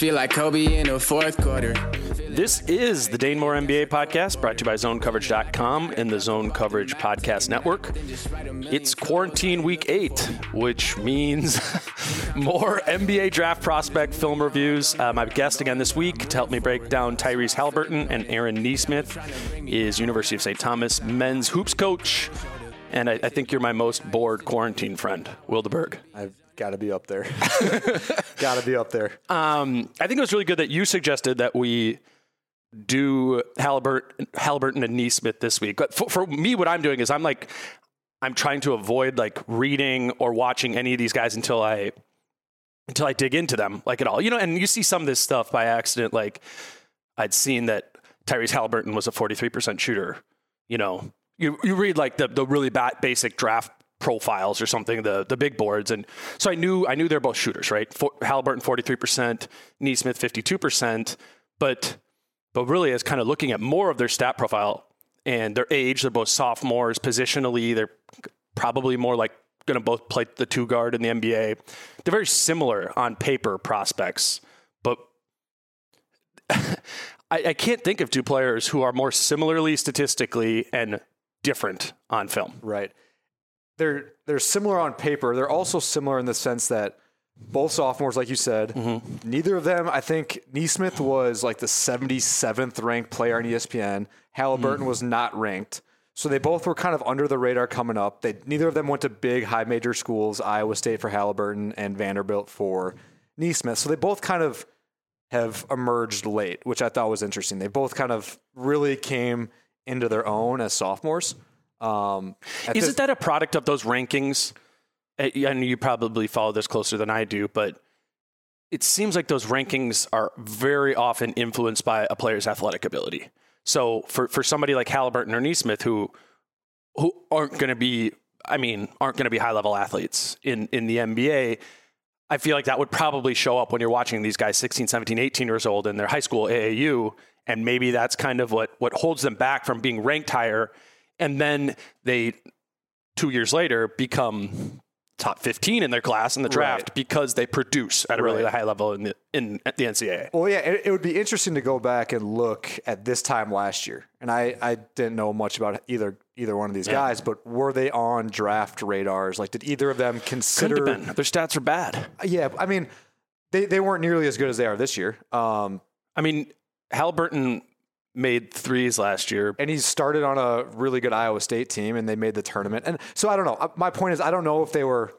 Feel like Kobe in the fourth quarter. This is the Dane Moore NBA podcast brought to you by ZoneCoverage.com and the Zone Coverage Podcast Network. It's quarantine week eight, which means more NBA draft prospect film reviews. Uh, my guest again this week to help me break down Tyrese Haliburton and Aaron Nesmith is University of St. Thomas men's hoops coach. And I, I think you're my most bored quarantine friend, Will DeBerg. I've got to be up there. got to be up there. Um, I think it was really good that you suggested that we do Haliburton, Haliburton and Nesmith this week. But for, for me, what I'm doing is I'm like, I'm trying to avoid like reading or watching any of these guys until I until I dig into them like at all. You know, and you see some of this stuff by accident. Like I'd seen that Tyrese Haliburton was a 43% shooter. You know, you you read like the the really bad basic draft profiles or something, the the big boards, and so I knew I knew they're both shooters, right? For, Haliburton 43%, Nesmith 52%, but but really as kind of looking at more of their stat profile and their age, they're both sophomores. Positionally, they're probably more like going to both play the two guard in the NBA. They're very similar on paper prospects, but I, I can't think of two players who are more similarly statistically and different on film. Right. They're they're similar on paper. They're also similar in the sense that both sophomores, like you said, mm-hmm. neither of them. I think Nesmith was like the 77th ranked player on ESPN. Haliburton mm. was not ranked. So they both were kind of under the radar coming up. They neither of them went to big high major schools, Iowa State for Haliburton and Vanderbilt for Nesmith. So they both kind of have emerged late, which I thought was interesting. They both kind of really came into their own as sophomores. Um, Isn't this- that a product of those rankings? Uh, And you probably follow this closer than I do, but it seems like those rankings are very often influenced by a player's athletic ability. So for, for somebody like Haliburton or Nesmith who who aren't going to be, I mean, aren't going to be high level athletes in, in the NBA, I feel like that would probably show up when you're watching these guys 16, 17, 18 years old in their high school AAU. And maybe that's kind of what, what holds them back from being ranked higher. And then they, two years later, become top 15 in their class in the draft Right. because they produce at a really Right. high level in the, in the NCAA. Well, yeah, it, it would be interesting to go back and look at this time last year. And I, I didn't know much about either either one of these guys, but were they on draft radars? Like, did either of them consider? Their stats are bad. Yeah, I mean, they, they weren't nearly as good as they are this year. Um, I mean, Haliburton made threes last year. and he started on a really good Iowa State team, and they made the tournament. And so I don't know. Uh, My point is, I don't know if they were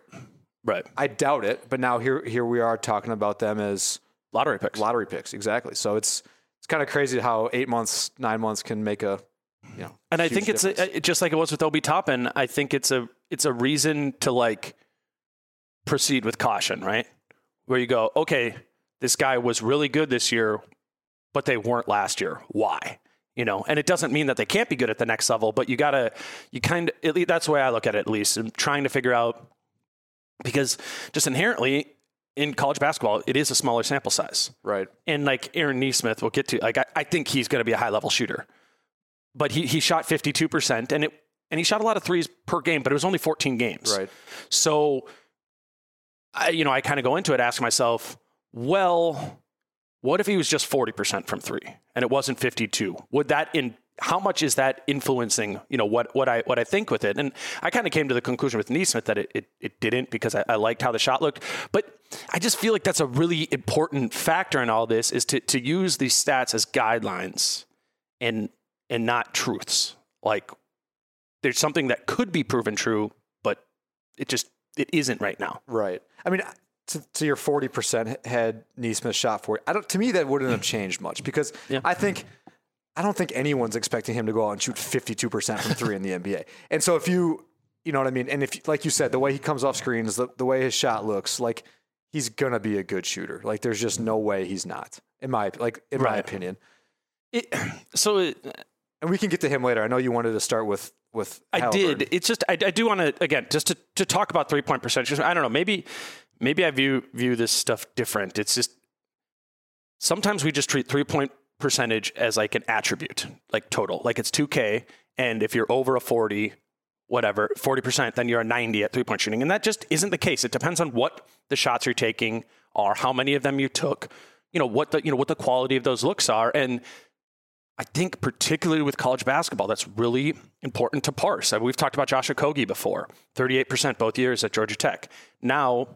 Right. I doubt it, but now here here we are talking about them as Lottery picks. lottery picks. Exactly. So it's it's kind of crazy how eight months, nine months can make a you know. And I think it's a, just like it was with Obi Toppin. I think it's a it's a reason to like proceed with caution, right? Where you go, okay, this guy was really good this year, but they weren't last year. Why? You know, and it doesn't mean that they can't be good at the next level, but you gotta, you kind of, at least that's the way I look at it. At least, I'm trying to figure out because just inherently in college basketball, it is a smaller sample size right. and like Aaron Nesmith, we'll get to. Like I, I think he's going to be a high level shooter, but he he shot fifty two percent, and it and he shot a lot of threes per game, but it was only fourteen games. Right. So, I you know I kind of go into it asking myself, well, what if he was just forty percent from three and it wasn't fifty two? Would that in how much is that influencing you know what what I what I think with it? And I kind of came to the conclusion with Nesmith that it it, it didn't because I, I liked how the shot looked, but I just feel like that's a really important factor in all this is to to use these stats as guidelines and and not truths. Like there's something that could be proven true, but it just it isn't right now. Right. I mean, to, to your forty percent had Nesmith shot forty. I don't. To me, that wouldn't have changed much mm. because Yeah. I think I don't think anyone's expecting him to go out and shoot fifty two percent from three in the NBA. And so if you, you know what I mean, and if like you said, the way he comes off screens, the, the way his shot looks, like he's gonna be a good shooter. Like there's just no way he's not. In my like in my opinion. It, so it, uh, And we can get to him later. I know you wanted to start with with. I Haliburton. did. It's just I, I do want to again just to, to talk about three point percentage. I don't know. Maybe maybe I view view this stuff different. It's just sometimes we just treat three point percentage as like an attribute, like total, like it's two K, and if you're over a forty, whatever, forty percent, then you're a ninety at three point shooting, and that just isn't the case. It depends on what the shots you're taking are, how many of them you took, you know what the you know what the quality of those looks are, and I think particularly with college basketball, that's really important to parse. I mean, we've talked about Josh Okogie before, 38% both years at Georgia Tech. Now,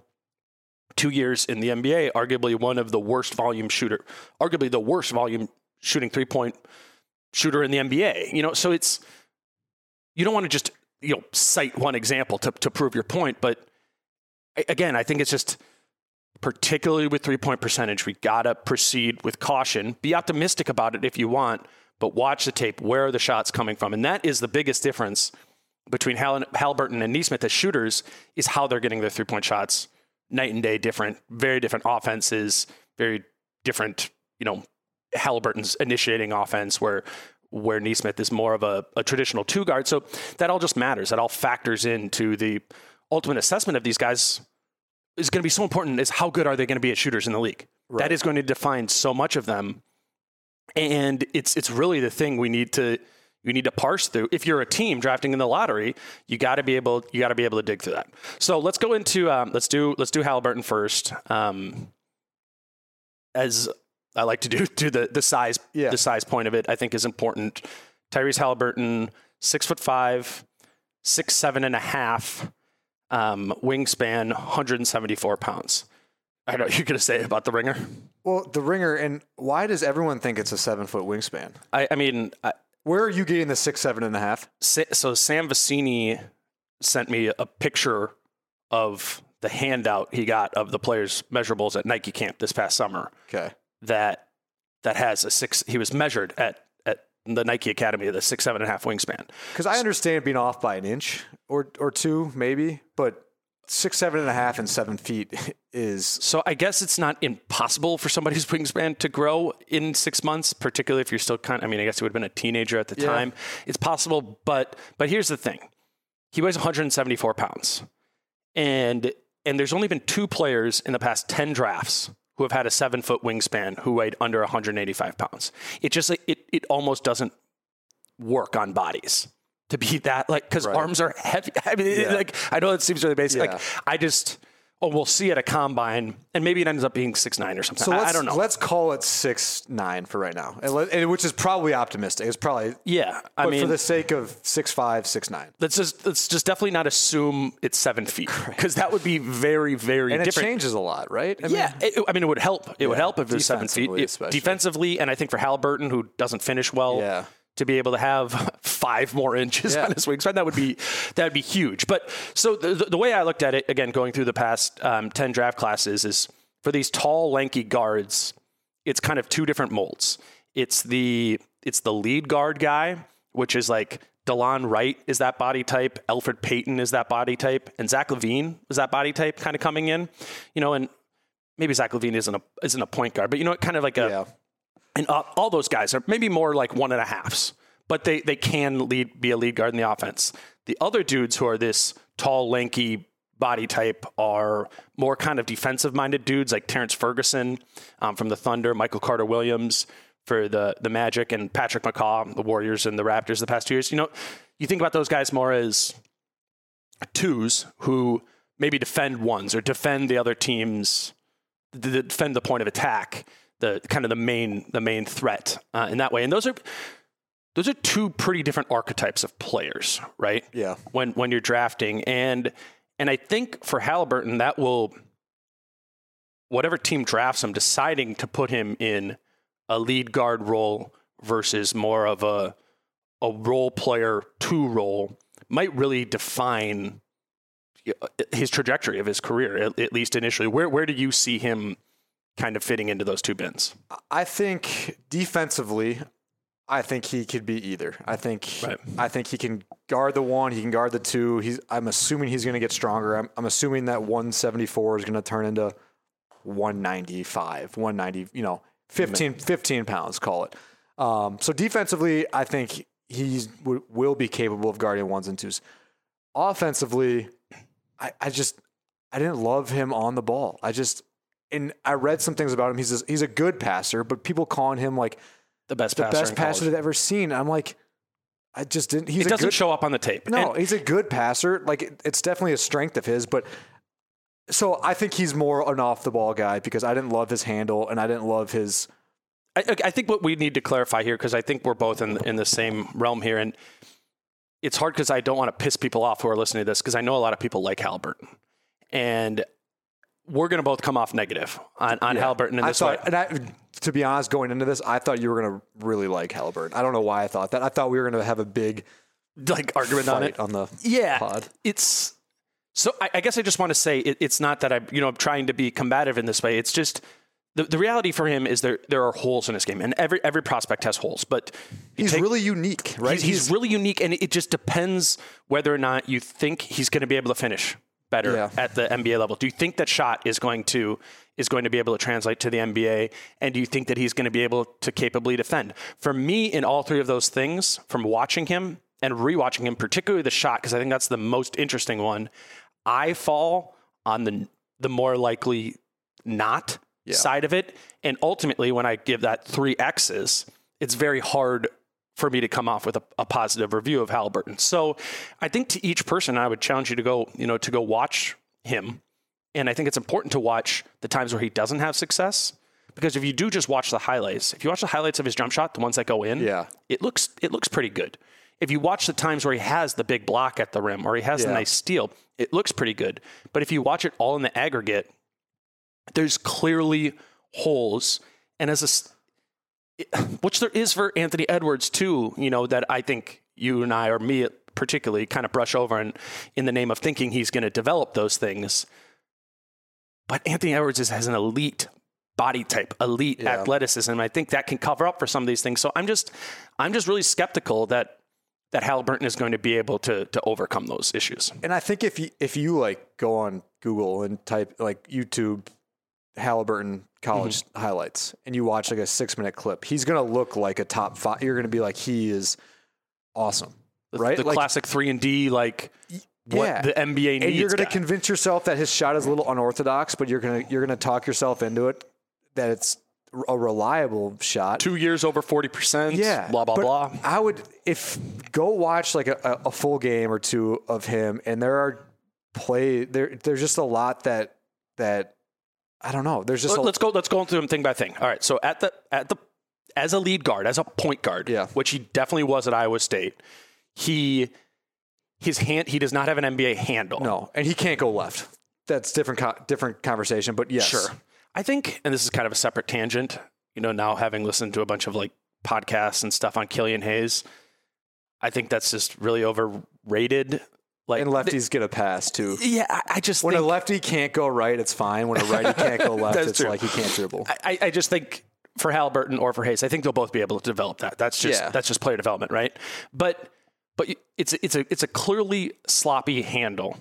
two years in the NBA, arguably one of the worst volume shooter, arguably the worst volume shooting three point shooter in the NBA. You know, so it's you don't want to just you know cite one example to to prove your point, but again, I think it's just particularly with three point percentage, we gotta proceed with caution. Be optimistic about it if you want, but watch the tape. Where are the shots coming from? And that is the biggest difference between Hall- Haliburton and Nesmith as shooters is how they're getting their three point shots. Night and day different, very different offenses, very different, you know, Haliburton's initiating offense where where Nesmith is more of a, a traditional two guard. So that all just matters. That all factors into the ultimate assessment of these guys is going to be so important is how good are they going to be at shooters in the league? That is going to define so much of them. And it's it's really the thing we need to you need to parse through. If you're a team drafting in the lottery, you got to be able you got to be able to dig through that. So let's go into um, let's do let's do Haliburton first. Um, as I like to do, do the the size Yeah. the size point of it. I think is important. Tyrese Haliburton, six foot five, six seven and a half, um, wingspan, 174 pounds. I know you're going to say about the ringer. Well, the ringer, and why does everyone think it's a seven foot wingspan? I, I mean, I, Where are you getting the six, seven and a half? So Sam Vecenie sent me a picture of the handout he got of the players' measurables at Nike camp this past summer. Okay. That that has a six. He was measured at at the Nike Academy at a six seven and a half wingspan. Because I understand being off by an inch or or two, maybe, but six, seven and a half, and seven feet is So I guess it's not impossible for somebody's wingspan to grow in six months, particularly if you're still kind. I mean, I guess he would have been a teenager at the Yeah. time. It's possible, but but here's the thing: he weighs 174 pounds, and and there's only been two players in the past 10 drafts who have had a seven foot wingspan who weighed under 185 pounds. It just it it almost doesn't work on bodies to be that like because Right. arms are heavy. I mean, Yeah. like I know it seems really basic. Yeah. Like I just oh we'll see at a combine and maybe it ends up being six nine or something. so. I, I don't know. Let's call it six nine for right now, and, let, and which is probably optimistic. It's probably, yeah, I but mean, for the sake of six five, six nine, let's just let's just definitely not assume it's seven feet because that would be very very and it changes a lot, right? I yeah, it, I mean, it would help. It would help if it was seven feet defensively It- especially. defensively, and I think for Haliburton, who doesn't finish well, Yeah. To be able to have five more inches Yeah. on his wingspan. That would be that would be huge. But so the, the, the way I looked at it, again, going through the past um, ten draft classes, is for these tall, lanky guards, it's kind of two different molds. It's the it's the lead guard guy, which is like Delon Wright is that body type, Elfrid Payton is that body type, and Zach LaVine is that body type kind of coming in. You know, and maybe Zach LaVine isn't a isn't a point guard, but you know, kind of like a Yeah. And uh, all those guys are maybe more like one and a halves, but they they can lead be a lead guard in the offense. The other dudes who are this tall, lanky body type are more kind of defensive minded dudes like Terrence Ferguson um, from the Thunder, Michael Carter Williams for the the Magic, and Patrick McCaw, the Warriors and the Raptors the past two years. You know, you think about those guys more as twos who maybe defend ones or defend the other team's defend the point of attack, the kind of the main the main threat uh, in that way. And those are those are two pretty different archetypes of players, right? Yeah. When when you're drafting and and I think for Haliburton that will whatever team drafts him, deciding to put him in a lead guard role versus more of a a role player two role might really define his trajectory of his career, at, at least initially. Where where do you see him kind of fitting into those two bins? I think defensively, I think he could be either. I think Right. I think he can guard the one, he can guard the two. He's I'm assuming he's going to get stronger. I'm, I'm assuming that 174 is going to turn into 195, 190, you know, 15 15 pounds call it. Um, so defensively, I think he w- will be capable of guarding ones and twos. Offensively, I, I just I didn't love him on the ball. I just and I read some things about him. He's a, he's a good passer, but people calling him like The best the passer. best passer they've ever seen. I'm like, I just didn't. He's It doesn't good, show up on the tape. No, And- he's a good passer. Like it- it's definitely a strength of his, but so I think he's more an off the ball guy because I didn't love his handle and I didn't love his. I, I- I think what we need to clarify here, because I think we're both in in the same realm here, and it's hard because I don't want to piss people off who are listening to this, because I know a lot of people like Haliburton, and we're going to both come off negative on, on Haliburton in I this way. thought, and I, to be honest, going into this, I thought you were going to really like Haliburton. I don't know why I thought that. I thought we were going to have a big Like argument on it. on the yeah, pod. it's so. I, I guess I just want to say it, it's not that I, you know, I'm trying to be combative in this way. It's just the, the reality for him is there there are holes in his game, and every every prospect has holes. But He's take- really unique, right? He's, he's really unique, and it just depends whether or not you think he's going to be able to finish better Yeah. at the NBA level. Do you think that shot is going to is going to be able to translate to the NBA, and do you think that he's going to be able to capably defend? For me, in all three of those things, from watching him and rewatching him, particularly the shot, because I think that's the most interesting one. I fall on the the more likely not side of it, and ultimately, when I give that three X's, it's very hard for me to come off with a, a positive review of Haliburton. So I think to each person, I would challenge you to go, you know, to go watch him. And I think it's important to watch the times where he doesn't have success. Because if you do just watch the highlights, if you watch the highlights of his jump shot, the ones that go in, Yeah. it looks it looks pretty good. If you watch the times where he has the big block at the rim or he has the Yeah. nice steal, it looks pretty good. But if you watch it all in the aggregate, there's clearly holes. And as a which there is for Anthony Edwards too, you know, that I think you and I or me particularly kind of brush over in, in the name of thinking he's going to develop those things. But Anthony Edwards is, has an elite body type, elite Yeah. athleticism. I think that can cover up for some of these things. So I'm just, I'm just really skeptical that that Haliburton is going to be able to to overcome those issues. And I think if you if you like go on Google and type like YouTube Haliburton college Mm-hmm. highlights and you watch like a six minute clip, he's gonna look like a top five. You're gonna be like, he is awesome, The, right? The Like, classic three and D, like what yeah. the NBA needs. and you're gonna convince yourself that his shot is a little unorthodox, but you're gonna you're gonna talk yourself into it that it's a reliable shot. two years over forty percent. Yeah. blah blah but blah. I would if go watch like a, a a full game or two of him, and there are play there. There's just a lot that that I don't know. There's just let's a, let's go. Let's go through them thing by thing. All right. So at the at the as a lead guard, as a point guard, Yeah. which he definitely was at Iowa State, he his hand he does not have an NBA handle. no, and he can't go left. That's different co- different conversation. But yes, Sure. I think, and this is kind of a separate tangent. You know, now having listened to a bunch of like podcasts and stuff on Killian Hayes, I think that's just really overrated. Like And lefties get a pass too. yeah, I, I just When think, a lefty can't go right, it's fine. When a righty can't go left, it's true. like he can't dribble. I, I just think for Haliburton or for Hayes, I think they'll both be able to develop that. That's just Yeah. that's just player development, right? But but it's it's a it's a clearly sloppy handle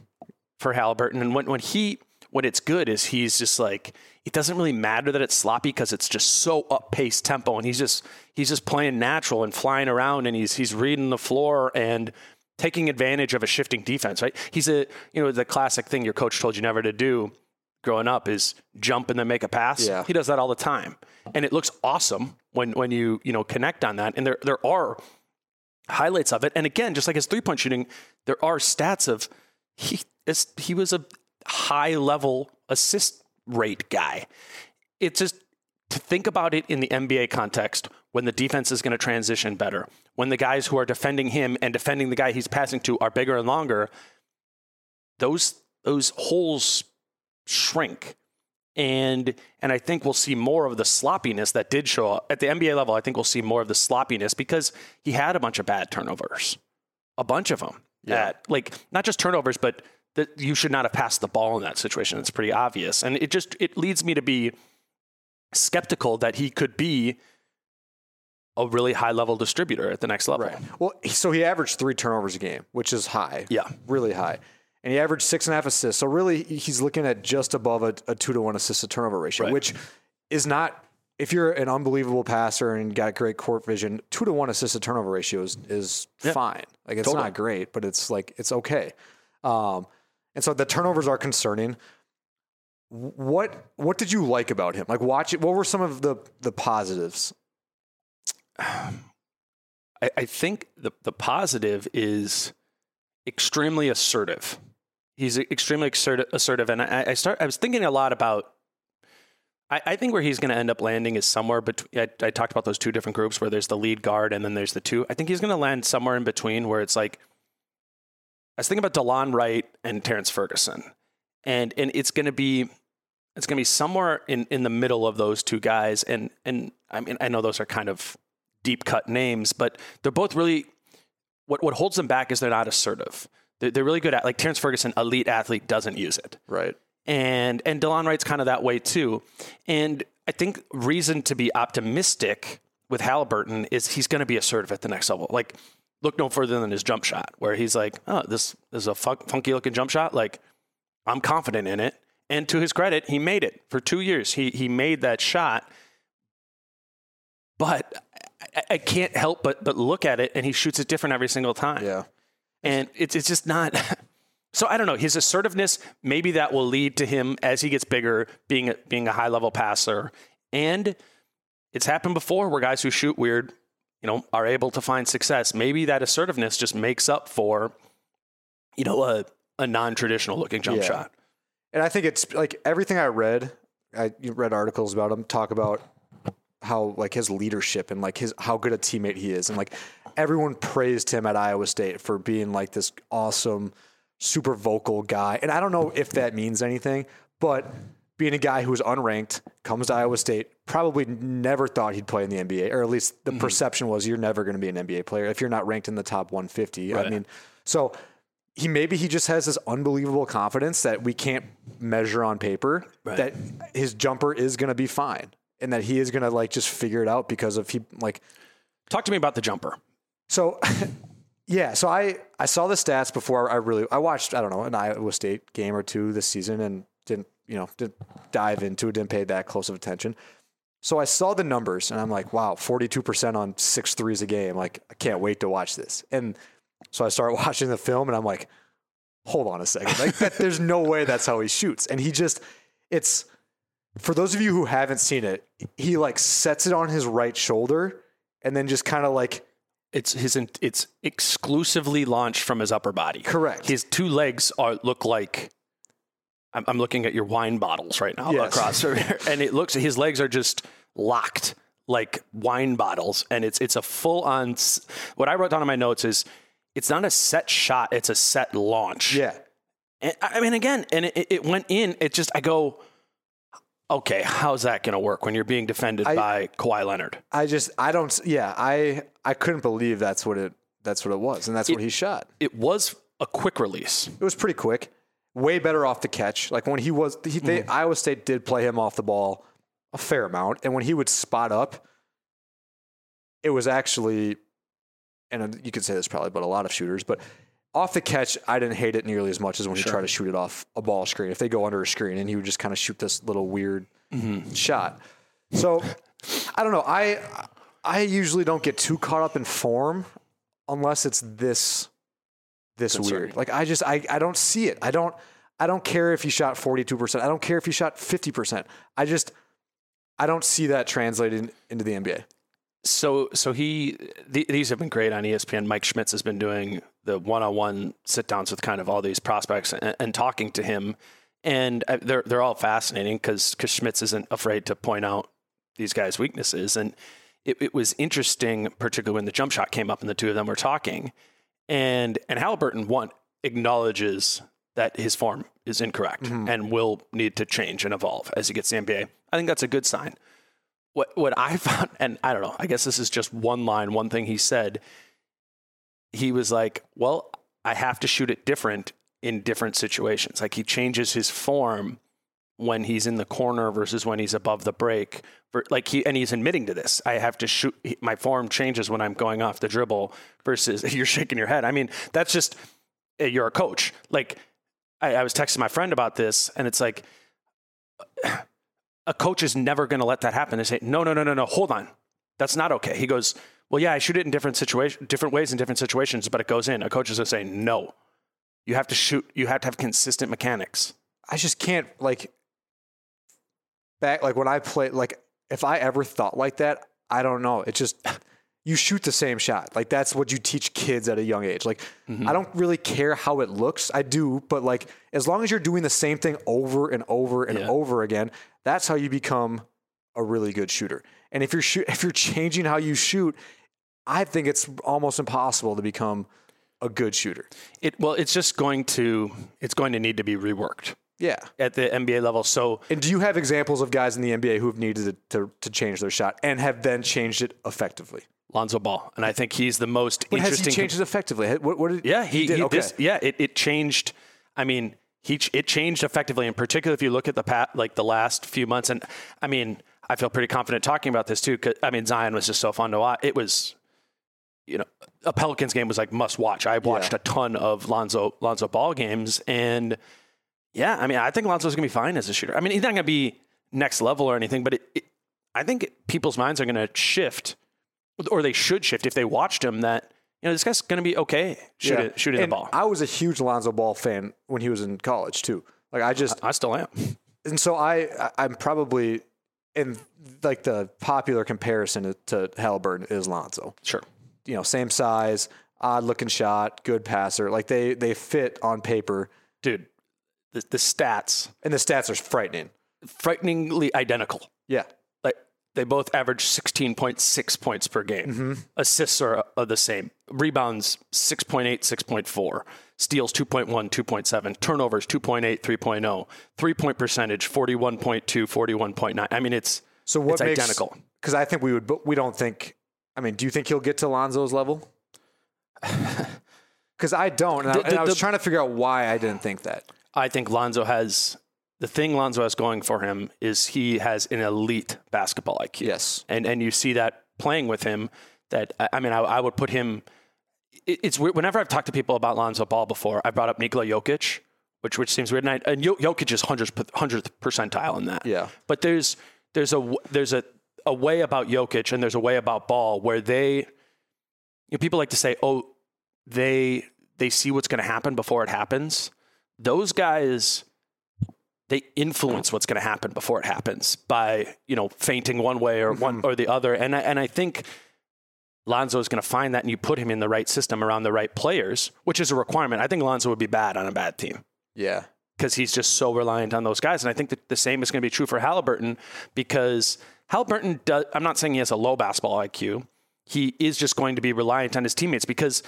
for Haliburton, and when when he when it's good is he's just like it doesn't really matter that it's sloppy because it's just so up paced tempo, and he's just he's just playing natural and flying around, and he's he's reading the floor and taking advantage of a shifting defense, right? He's a you know the classic thing your coach told you never to do growing up is jump and then make a pass. Yeah. He does that all the time. And it looks awesome when when you, you know, connect on that. And there there are highlights of it. And again, just like his three-point shooting, there are stats of he is, he was a high level assist rate guy. It's just to think about it in the NBA context when the defense is going to transition better, when the guys who are defending him and defending the guy he's passing to are bigger and longer, those those holes shrink. And and I think we'll see more of the sloppiness that did show up at the NBA level. I think we'll see more of the sloppiness because he had a bunch of bad turnovers, a bunch of them. Yeah. At, like not just turnovers, but that you should not have passed the ball in that situation. It's pretty obvious, and it just it leads me to be skeptical that he could be a really high level distributor at the next level. Right. Well, so he averaged three turnovers a game, which is high. Yeah. Really high. And he averaged six and a half assists. So really, he's looking at just above a, a two to one assist to turnover ratio, Right. which is not. If you're an unbelievable passer and got great court vision, two to one assist to turnover ratio is, is fine. Like it's Totally. not great, but it's like it's okay. Um, and so the turnovers are concerning. What what did you like about him? Like watch it. What were some of the the positives? I, I think the, the positive is extremely assertive. He's extremely assertive, and I, I start. I was thinking a lot about. I, I think where he's going to end up landing is somewhere between. I, I talked about those two different groups where there's the lead guard and then there's the two. I think he's going to land somewhere in between where it's like. I was thinking about Delon Wright and Terrence Ferguson, and and it's going to be it's going to be somewhere in, in the middle of those two guys. And and I mean I know those are kind of deep cut names, but they're both really what what holds them back is they're not assertive. They're, they're really good at like Terrence Ferguson, elite athlete, doesn't use it, Right. and and Delon Wright's kind of that way too. And I think reason to be optimistic with Haliburton is he's going to be assertive at the next level. Like look no further than his jump shot, where he's like, oh, this, is a fun, funky looking jump shot. Like I'm confident in it. And to his credit, he made it for two years. He he made that shot, but I, I can't help but but look at it, and he shoots it different every single time. Yeah. and it's it's just not. So I don't know his assertiveness. Maybe that will lead to him as he gets bigger being a, being a high level passer, and it's happened before where guys who shoot weird, you know, are able to find success. Maybe that assertiveness just makes up for, you know, a a non traditional looking jump Yeah. shot. And I think it's like everything I read, I read articles about him talk about how like his leadership and like his how good a teammate he is and like everyone praised him at Iowa State for being like this awesome super vocal guy. And I don't know if that means anything, but being a guy who was unranked, comes to Iowa State, probably never thought he'd play in the NBA, or at least the mm-hmm. perception was you're never going to be an NBA player if you're not ranked in the top 150. I mean, so he maybe he just has this unbelievable confidence that we can't measure on paper Right. that his jumper is going to be fine and that he is going to like just figure it out because of he like Talk to me about the jumper. so yeah so i i saw the stats before i really i watched i don't know an iowa state game or two this season and didn't you know didn't dive into it didn't pay that close of attention. So i saw the numbers and i'm like wow 42% on six threes a game. Like i can't wait to watch this. And so i start watching the film and i'm like hold on a second. Like that, there's no way that's how he shoots. And he just it's for those of you who haven't seen it he like sets it on his right shoulder and then just kind of like It's his. It's exclusively launched from his upper body. Correct. His two legs are look like. I'm, I'm looking at your wine bottles right now Yes. across, here, and it looks his legs are just locked like wine bottles, and it's it's a full on. What I wrote down in my notes is, it's not a set shot; it's a set launch. yeah And, I mean, again, and it, it went in. It just I go, okay, how's that going to work when you're being defended I- by Kawhi Leonard? I just I don't yeah I I couldn't believe that's what it that's what it was, and that's what he shot. It was a quick release. It was pretty quick. Way better off the catch. Like when he was, he, they, Mm-hmm. Iowa State did play him off the ball a fair amount, and when he would spot up, it was actually, and you could say this probably about a lot of shooters, but off the catch, I didn't hate it nearly as much as when he tried to shoot it off a ball screen. If they go under a screen, and he would just kind of shoot this little weird mm-hmm. shot. So I don't know. I I usually don't get too caught up in form unless it's this this weird. Like I just I, I don't see it. I don't I don't care if he shot 42%. I don't care if he shot 50%. I just I don't see that translated into the NBA. So, so he th- these have been great on ESPN. Mike Schmitz has been doing the one-on-one sit-downs with kind of all these prospects and, and talking to him, and uh, they're they're all fascinating because because Schmitz isn't afraid to point out these guys' weaknesses, and it, it was interesting, particularly when the jump shot came up and the two of them were talking, and and Haliburton one acknowledges that his form is incorrect and will need to change and evolve as he gets the NBA. I think that's a good sign what what I found, and I don't know, I guess this is just one line, one thing he said. He was like, "Well, I have to shoot it different in different situations. Like he changes his form when he's in the corner versus when he's above the break. For, like he and he's admitting to this. I have to shoot. My form changes when I'm going off the dribble versus you're shaking your head. I mean, that's just eh, you're a coach. Like I, I was texting my friend about this, and it's like a coach is never going to let that happen. They say, no, no, no, no, no, hold on. That's not okay. He goes, well, yeah, I shoot it in different situations, different ways in different situations, but it goes in. A coach is going to say, no, you have to shoot. You have to have consistent mechanics. I just can't like back like when I play like if I ever thought like that, I don't know. It just you shoot the same shot. Like that's what you teach kids at a young age. Like mm-hmm. I don't really care how it looks. I do, but like as long as you're doing the same thing over and over and Yeah. over again, that's how you become a really good shooter. And if you're shoot, if you're changing how you shoot, I think it's almost impossible to become a good shooter. It well, it's just going to it's going to need to be reworked Yeah. at the NBA level. So And do you have examples of guys in the NBA who have needed to, to, to change their shot and have then changed it effectively? Lonzo Ball, and I think he's the most But has interesting. he changed it effectively? What, what did, Yeah, he, did. he okay. this, yeah, it, it changed. I mean, he ch- it changed effectively, in particular if you look at the pat like the last few months. And I mean, I feel pretty confident talking about this too. 'cause, I mean, Zion was just so fun to watch. It was, you know, a Pelicans game was like must watch. I watched Yeah. a ton of Lonzo Lonzo Ball games, and yeah, I mean, I think Lonzo's gonna be fine as a shooter. I mean, he's not gonna be next level or anything, but it, it, I think people's minds are gonna shift, or they should shift if they watched him. That you know, this guy's gonna be okay shooting, Yeah. shooting And the ball. I was a huge Lonzo Ball fan when he was in college too. Like I just I still am. and so I I- I'm probably in like the popular comparison to, to Haliburton is Lonzo. Sure. You know, same size, odd looking shot, good passer. Like they they fit on paper, Dude, the, the stats, and the stats are frightening. frighteningly identical. Yeah, Like they both average 16.6 points per game. Mm-hmm. Assists are, are the same. Rebounds 6.8, 6.4. Steals 2.1, 2.7. Turnovers 2.8, 3.0. Three point percentage 41.2, 41.9. I mean, it's So what it's makes, identical. Because I think we would, but we don't think. I mean, do you think he'll get to Lonzo's level? Because I don't, and, I, The- and I was the- trying to figure out why I didn't think that. I think Lonzo has the thing Lonzo has going for him is he has an elite basketball IQ. Yes. and and you see that playing with him. That I I mean, I, I would put him. it- It's weird. Whenever I've talked to people about Lonzo Ball before, I brought up Nikola Jokic, which which seems weird. And, I, and Jokic is hundredth hundredth percentile in that. Yeah. But there's there's a there's a a way about Jokic and there's a way about Ball where they, you know, people like to say, oh, they they see what's going to happen before it happens. Those guys they influence what's going to happen before it happens by you know fainting one way or one mm-hmm. or the other. And I, and I think Lonzo is going to find that and you put him in the right system around the right players which is a requirement. I think Lonzo would be bad on a bad team. Yeah. because he's just so reliant on those guys. And I think that the same is going to be true for Haliburton because Haliburton does I'm not saying he has a low basketball IQ he is just going to be reliant on his teammates because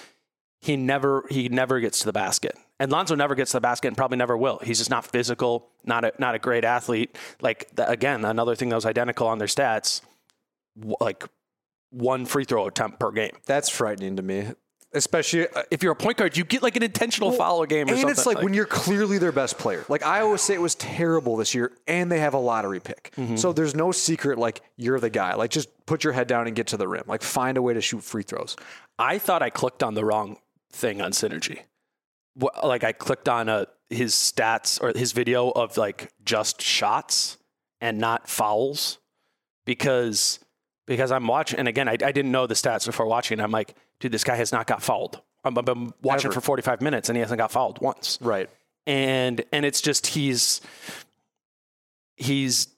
he never he never gets to the basket. And Lonzo never gets to the basket and probably never will. He's just not physical, not a not a great athlete. Like the, again, another thing that was identical on their stats, like one free throw attempt per game. That's frightening to me. Especially uh, If you're a point guard, you get like an intentional foul game or and something. it's like, when you're clearly their best player. Like I always say, it was terrible this year, and they have a lottery pick. Mm-hmm. So there's no secret. Like you're the guy. Like just put your head down and get to the rim. Like find a way to shoot free throws. I thought I clicked on the wrong thing on Synergy. Like I clicked on a, his stats or his video of like just shots and not fouls because because I'm watching and again I, I didn't know the stats before watching. I'm like, dude, this guy has not got fouled. I'm, I've been watching Ever. for 45 minutes and he hasn't got fouled once. Right. and and it's just he's he's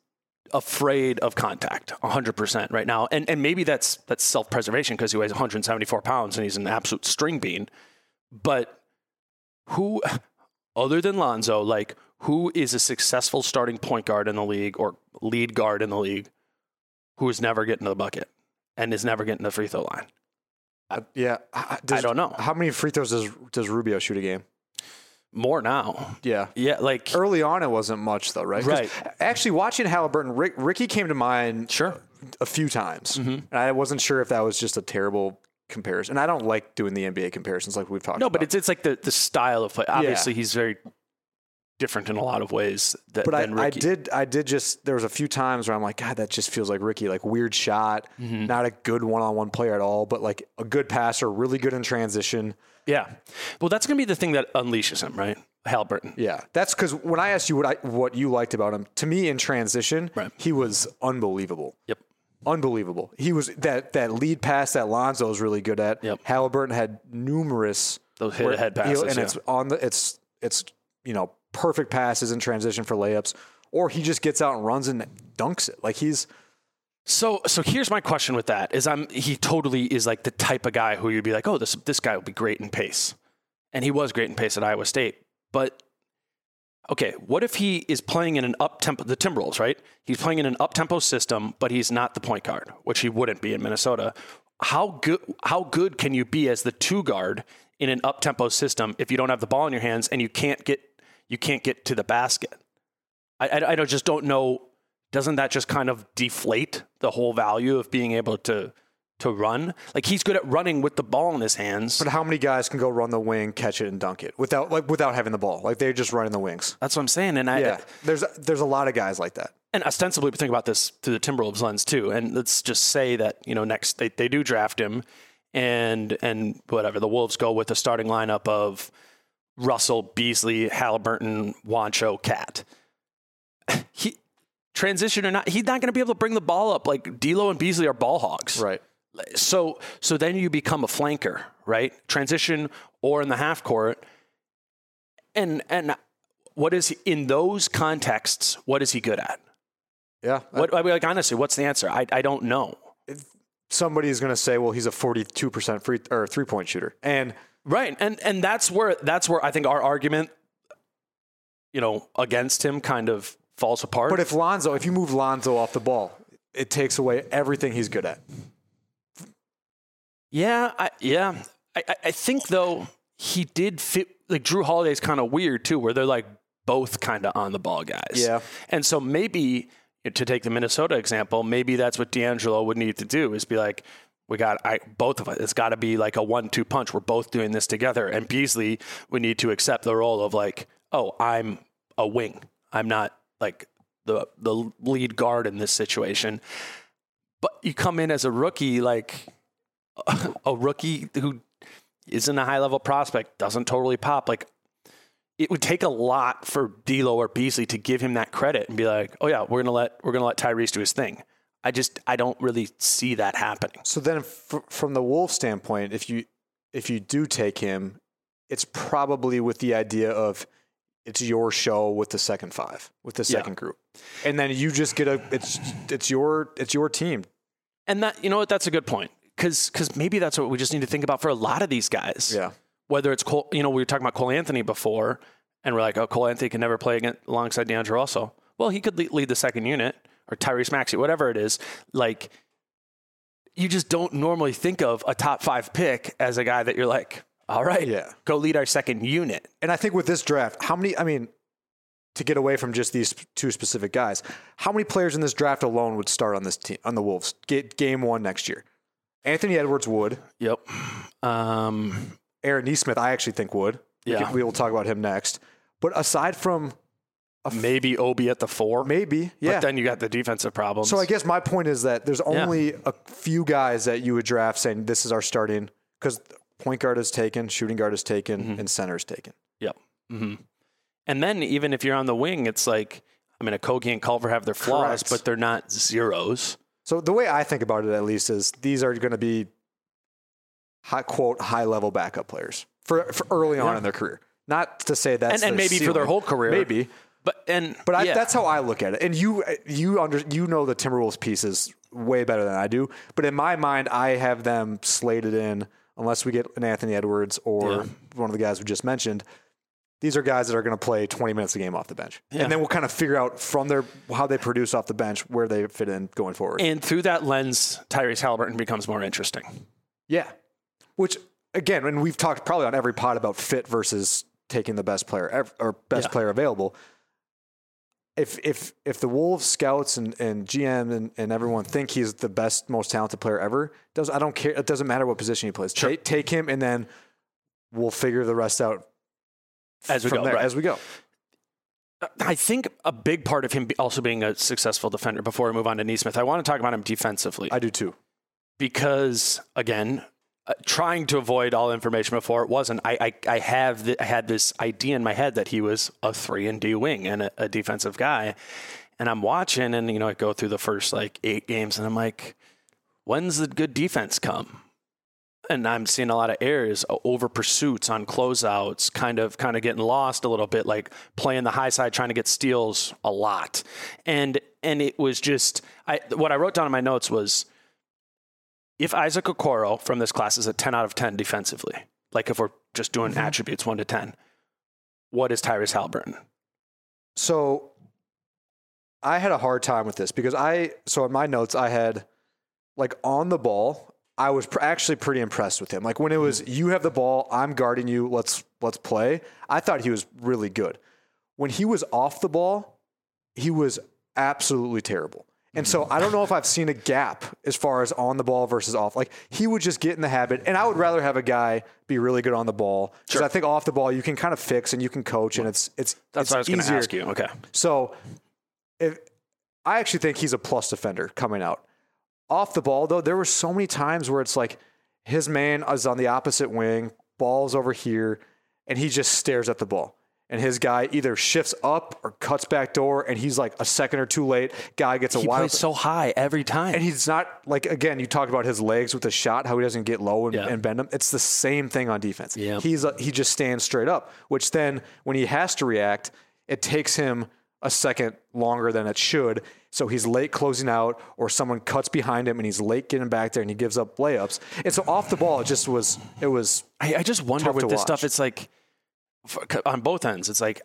afraid of contact 100% right now and and maybe that's that's self-preservation because he weighs 174 pounds and he's an absolute string bean but who other than Lonzo like who is a successful starting point guard in the league or lead guard in the league who is never getting to the bucket and is never getting to the free throw line Yeah. I- don't know. How many free throws does does Rubio shoot a game? more now Yeah. yeah like Early on, it wasn't much though, right? Right. Actually, watching Haliburton, Rick, Ricky came to mind sure Mm-hmm. a few times, and I wasn't sure if that was just a terrible comparison. And I don't like doing the NBA comparisons like we've talked. About. No, about. but it's it's like the the style of play. Obviously, he's very different in a lot of ways that, But I, I did, I did just. There was a few times where I'm like, God, that just feels like Ricky. Like weird shot, Mm-hmm. not a good one-on-one player at all, but like a good passer, really good in transition. Yeah. Well, that's gonna be the thing that unleashes him, right? Haliburton. Yeah, that's because when I asked you what I what you liked about him, to me in transition, Right. he was unbelievable. Yep. Unbelievable. He was that that lead pass that Lonzo was really good at. Yep. Haliburton had numerous Those hit head he- passes, and yeah. it's on the it's it's you know perfect passes in transition for layups, or he just gets out and runs and dunks it. Like he's So so here's my question with that is I'm he totally is like the type of guy who you'd be like, oh, this this guy will be great in pace, and he was great in pace at Iowa State. But okay, what if he is playing in an up tempo the Timberwolves, right? He's playing in an up tempo system, but he's not the point guard, which he wouldn't be in Minnesota. How good how good can you be as the two guard in an up tempo system if you don't have the ball in your hands and you can't get you can't get to the basket? I, I, I just don't know. Doesn't that just kind of deflate the whole value of being able to to run? Like he's good at running with the ball in his hands. but how many guys can go run the wing, catch it, and dunk it without like without having the ball? Like they're just running the wings. That's what I'm saying. And I Yeah, there's there's a lot of guys like that. and ostensibly we think about this through the Timberwolves lens too. And let's just say that you know next they, they do draft him, and and whatever the Wolves go with a starting lineup of Russell, Beasley, Haliburton, Juancho, KAT. He transition or not, he's not going to be able to bring the ball up like D'Lo and Beasley are ball hogs. Right. So so then you become a flanker, right? Transition or in the half court. And and what is he, in those contexts? What is he good at? Yeah. What I mean, like honestly, what's the answer? I I don't know. Somebody is going to say, well, he's a 42% free or three point shooter. And Right, and and that's where that's where I think our argument, you know, against him kind of falls apart. but if Lonzo, if you move Lonzo off the ball, it takes away everything he's good at. Yeah, I, yeah. I, I- think though he did fit. Like Jrue Holiday's kind of weird too, where they're like both kind of on the ball guys. Yeah. and so maybe to take the Minnesota example, maybe that's what D'Angelo would need to do is be like, we got I both of us. It's got to be like a one-two punch. We're both doing this together. And Beasley would need to accept the role of like, oh, I'm a wing. I'm not like the the lead guard in this situation. But you come in as a rookie, like a rookie who isn't a high level prospect, doesn't totally pop. Like it would take a lot for D'Lo or Beasley to give him that credit and be like, "Oh yeah, we're gonna let we're gonna let Tyrese do his thing." I just I don't really see that happening. So then, f- from the Wolf standpoint, if you if you do take him, it's probably with the idea of it's your show with the second five, with the Yeah. second group, and then you just get a it's it's your it's your team. And that you know what, that's a good point because because maybe that's what we just need to think about for a lot of these guys. Yeah, whether it's Cole, you know, we were talking about Cole Anthony before, and we're like, oh, Cole Anthony can never play against, alongside DeAndre Russell. Well, he could lead the second unit or Tyrese Maxey, whatever it is. Like, you just don't normally think of a top five pick as a guy that you're like, all right, Yeah. go lead our second unit. and I think with this draft, how many? I mean, to get away from just these two specific guys, how many players in this draft alone would start on this team on the Wolves? Get game one next year. Anthony Edwards would. Yep. Um, Aaron Nesmith, I actually think would. We, Yeah. can- we will talk about him next. But aside from maybe Obi at the four. maybe, yeah. But then you got the defensive problems. so I guess my point is that there's only a few guys that you would draft saying this is our starting because point guard is taken, shooting guard is taken, Mm-hmm. and center is taken. Yep. hmm And then even if you're on the wing, it's like I mean, Okogie and Culver have their flaws, Correct. but they're not zeros. So the way I think about it, at least, is these are going to be high quote high level backup players for for early on Yeah. in their career. Not to say that's And, and maybe for their whole career, maybe. But and But I, yeah. that's how I look at it. And you you under you know the Timberwolves pieces way better than I do. But in my mind, I have them slated in unless we get an Anthony Edwards or Yeah. one of the guys we just mentioned. These are guys that are going to play 20 minutes a game off the bench, Yeah. and then we'll kind of figure out from their how they produce off the bench where they fit in going forward. and through that lens, Tyrese Haliburton becomes more interesting. Yeah. Which again, and we've talked probably on every pod about fit versus taking the best player ev- or best Yeah. player available. If if if the Wolves scouts and, and GM and, and everyone think he's the best, most talented player ever, does I don't care. It doesn't matter what position he plays. Take, take him, and then we'll figure the rest out As we go, there right. as we go. I think a big part of him also being a successful defender. Before we move on to Nesmith, I want to talk about him defensively I do too. because again, Uh, trying to avoid all information before it wasn't. I I, I have I had this idea in my head that he was a three and D wing and a, a defensive guy, and I'm watching and you know I go through the first like eight games and I'm like, when's the good defense come? And I'm seeing a lot of errors, over pursuits on closeouts, kind of kind of getting lost a little bit, like playing the high side, trying to get steals a lot, and and it was just I what I wrote down in my notes was if Isaac Okoro from this class is a 10 out of 10 defensively, like if we're just doing mm-hmm. attributes 1 to 10, what is Tyrese Haliburton? So I had a hard time with this because I so in my notes I had like on the ball I was pr- actually pretty impressed with him. Like when it was mm. you have the ball, I'm guarding you, let's let's play. I thought he was really good. When he was off the ball, he was absolutely terrible. And so I don't know if I've seen a gap as far as on the ball versus off. Like he would just get in the habit, and I would rather have a guy be really good on the ball because I think off the ball you can kind of fix and you can coach, and it's it's That's it's what I was going to ask you. Okay. So, if I actually think he's a plus defender coming out off the ball, though, there were so many times where it's like his man is on the opposite wing, ball's over here, and he just stares at the ball. And his guy either shifts up or cuts back door, and he's like a second or two late. Guy gets a He wide plays open- so high every time. and he's not like again. You talked about his legs with the shot, how he doesn't get low and, Yeah. and bend them. It's the same thing on defense. Yep. He's a, he just stands straight up, which then when he has to react, it takes him a second longer than it should. So he's late closing out, or someone cuts behind him and he's late getting back there, and he gives up layups. And so off the ball, it just was it was I, I just wonder with this watch. stuff, it's like for, on both ends, it's like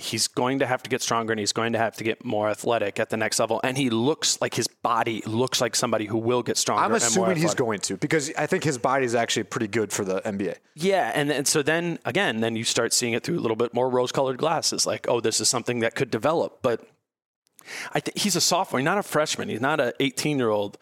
he's going to have to get stronger and he's going to have to get more athletic at the next level. And he looks like his body looks like somebody who will get stronger. I'm assuming he's going to because I think his body is actually pretty good for the NBA. Yeah, and and so then again, then you start seeing it through a little bit more rose-colored glasses. Like, oh, this is something that could develop. But I think he's a sophomore, not a freshman. He's not a 18-year-old.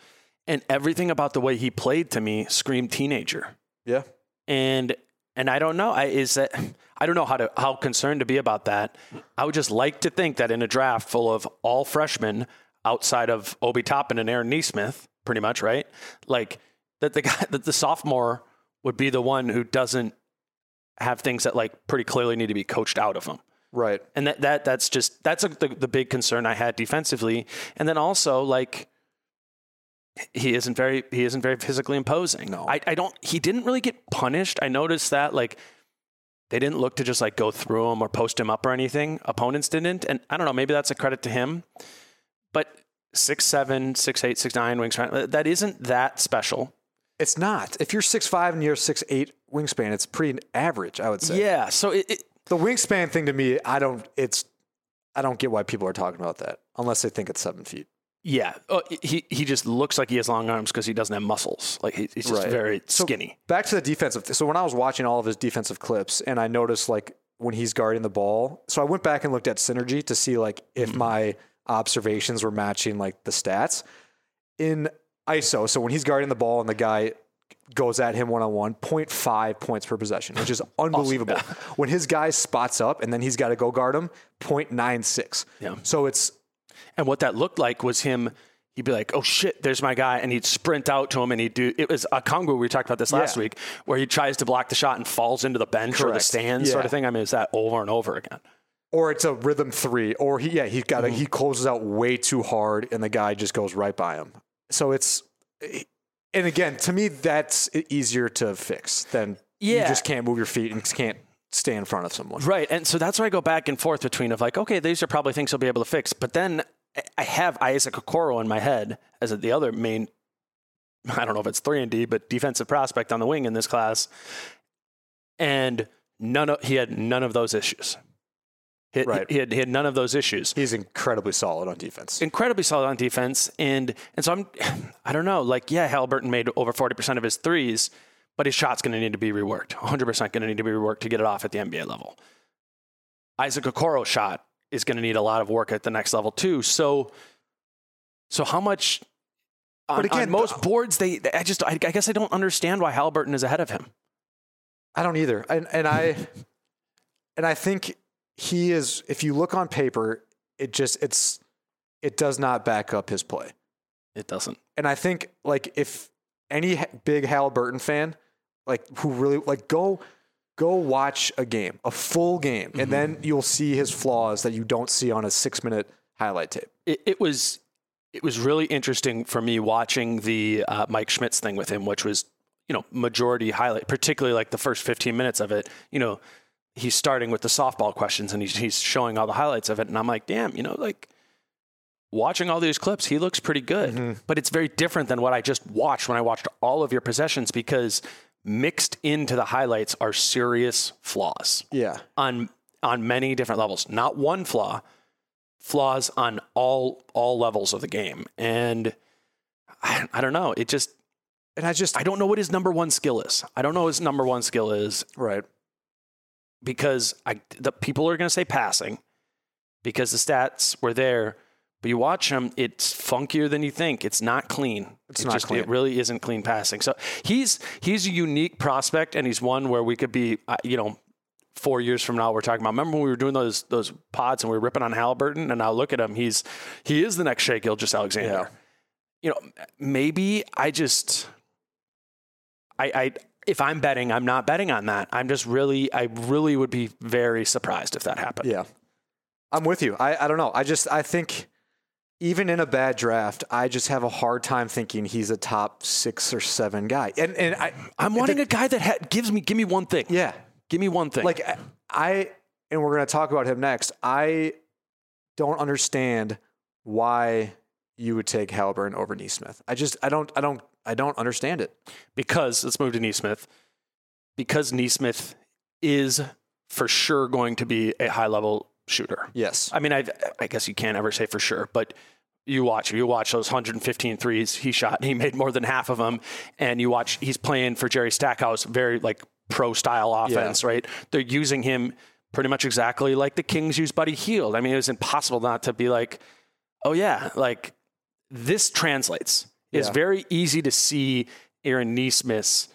And everything about the way he played to me screamed teenager. Yeah. And and I don't know. I is that I don't know how to how concerned to be about that. I would just like to think that in a draft full of all freshmen outside of Obi Toppin and Aaron Nesmith, pretty much, right? Like that the guy that the sophomore would be the one who doesn't have things that like pretty clearly need to be coached out of him. Right. And that, that that's just that's a, the the big concern I had defensively. And then also like he isn't very he isn't very physically imposing. No. I, I don't he didn't really get punished. I noticed that like they didn't look to just like go through him or post him up or anything. Opponents didn't. And I don't know, maybe that's a credit to him. But six seven, six eight, six nine wingspan, uh, that isn't that special. It's not. If you're six five and you're six eight wingspan, it's pretty average, I would say. Yeah. So it, it The wingspan thing to me, I don't. It's I don't get why people are talking about that unless they think it's seven feet. Yeah. Uh, he he just looks like he has long arms because he doesn't have muscles. Like he, he's just Right. very So- skinny. Back to the defensive. So when I was watching all of his defensive clips, and I noticed like when he's guarding the ball, so I went back and looked at synergy to see like if Mm-hmm. my observations were matching like the stats. In ISO. So when he's guarding the ball and the guy goes at him one on one, 0.5 points per possession, which is unbelievable. When his guy spots up and then he's got to go guard him, 0.96. Yeah. So it's And what that looked like was him. He'd be like, "Oh shit, there's my guy," and he'd sprint out to him, and he'd do. It was a Congo. We talked about this last Yeah. week, where he tries to block the shot and falls into the bench or the Correct. stands, sort of thing. I mean, it's that over and over again. or it's a rhythm three, or he yeah he got Mm-hmm. a, he closes out way too hard and the guy just goes right by him. So it's and again to me that's easier to fix than you just can't move your feet and just can't stay in front of someone. Right. And so that's where I go back and forth between of like, okay, these are probably things he'll be able to fix. But then I have Isaac Okoro in my head as the other main, I don't know if it's 3 and D, but defensive prospect on the wing in this class. And none of, he had none of those issues. He, Right. he, had, he had none of those issues. He's incredibly solid on defense. Incredibly solid on defense. And, and so I'm, I don't know, like, yeah, Haliburton made over 40% of his threes, but his shot's going to need to be reworked. 100% going to need to be reworked to get it off at the NBA level. Isaac Okoro's shot is going to need a lot of work at the next level too. So, so how much? On, But again, on most uh, boards, they I just I, I guess I don't understand why Haliburton is ahead of him. I don't either. And and I and I think he is if you look on paper, it just it's it does not back up his play. It doesn't. And I think like if any big Haliburton fan, like who really like go go watch a game, a full game, and then you'll see his flaws that you don't see on a six minute highlight tape. It, it was it was really interesting for me watching the uh, Mike Schmitz thing with him, which was you know majority highlight, particularly like the first 15 minutes of it. You know, he's starting with the softball questions and he's he's showing all the highlights of it, and I'm like, damn, you know, like watching all these clips, he looks pretty good. But it's very different than what I just watched when I watched all of your possessions because mixed into the highlights are serious flaws Yeah. on on many different levels. Not one flaw, flaws on all all levels of the game. And I, I don't know. It just And I just I don't know what his number one skill is. I don't know what his number one skill is right. because I the people are going to say passing because the stats were there. But you watch him, it's funkier than you think. It's not clean. It's It not just, clean. It really isn't clean passing. So he's he's a unique prospect, and he's one where we could be, uh, you know, four years from now we're talking about. Remember when we were doing those those pods and we were ripping on Haliburton, and now look at him. He's he is the next Shai Gilgeous-Alexander. You know, maybe I just I I if I'm betting, I'm not betting on that. I'm just really I really would be very surprised if that happened. Yeah. I'm with you. I, I don't know. I just I think even in a bad draft, I just have a hard time thinking he's a top six or seven guy. And and I I'm wanting a guy that ha- gives me give me one thing. yeah. Give me one thing. Like I- and we're gonna talk about him next. I don't understand why you would take Haliburton over Nesmith. I just I don't I don't I don't understand it. because let's move to Nesmith. Because Nesmith is for sure going to be a high level shooter. Yes. I mean, I I guess you can't ever say for sure, but you watch you watch those 115 threes he shot. He made more than half of them, and you watch he's playing for Jerry Stackhouse, very like pro style offense, right? They're using him pretty much exactly like the Kings use Buddy Hield. I mean, it was impossible not to be like, oh yeah, like this translates. It's very easy to see Aaron Nesmith's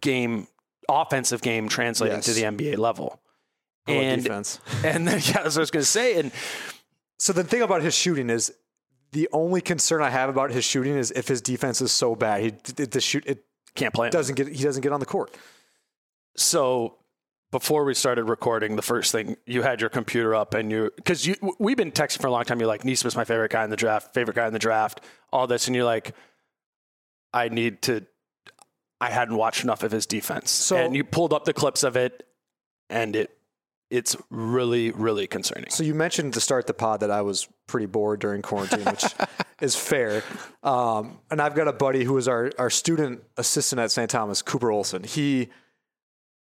game, offensive game translating to the NBA level. And defense. and then yeah, that's what I was going to say. And So the thing about his shooting is the only concern I have about his shooting is if his defense is so bad, he the, the shoot it can't play. him. doesn't get he doesn't get on the court. So before we started recording, the first thing you had your computer up and you because you we've been texting for a long time. You're like, Nesmith's my favorite guy in the draft, favorite guy in the draft, all this, and you're like, I need to. I hadn't watched enough of his defense, So- and you pulled up the clips of it, and it it's really really concerning. So you mentioned to start the pod that I was pretty bored during quarantine, which is fair. Um, and I've got a buddy who was our, our student assistant at St. Thomas, Cooper Olson. He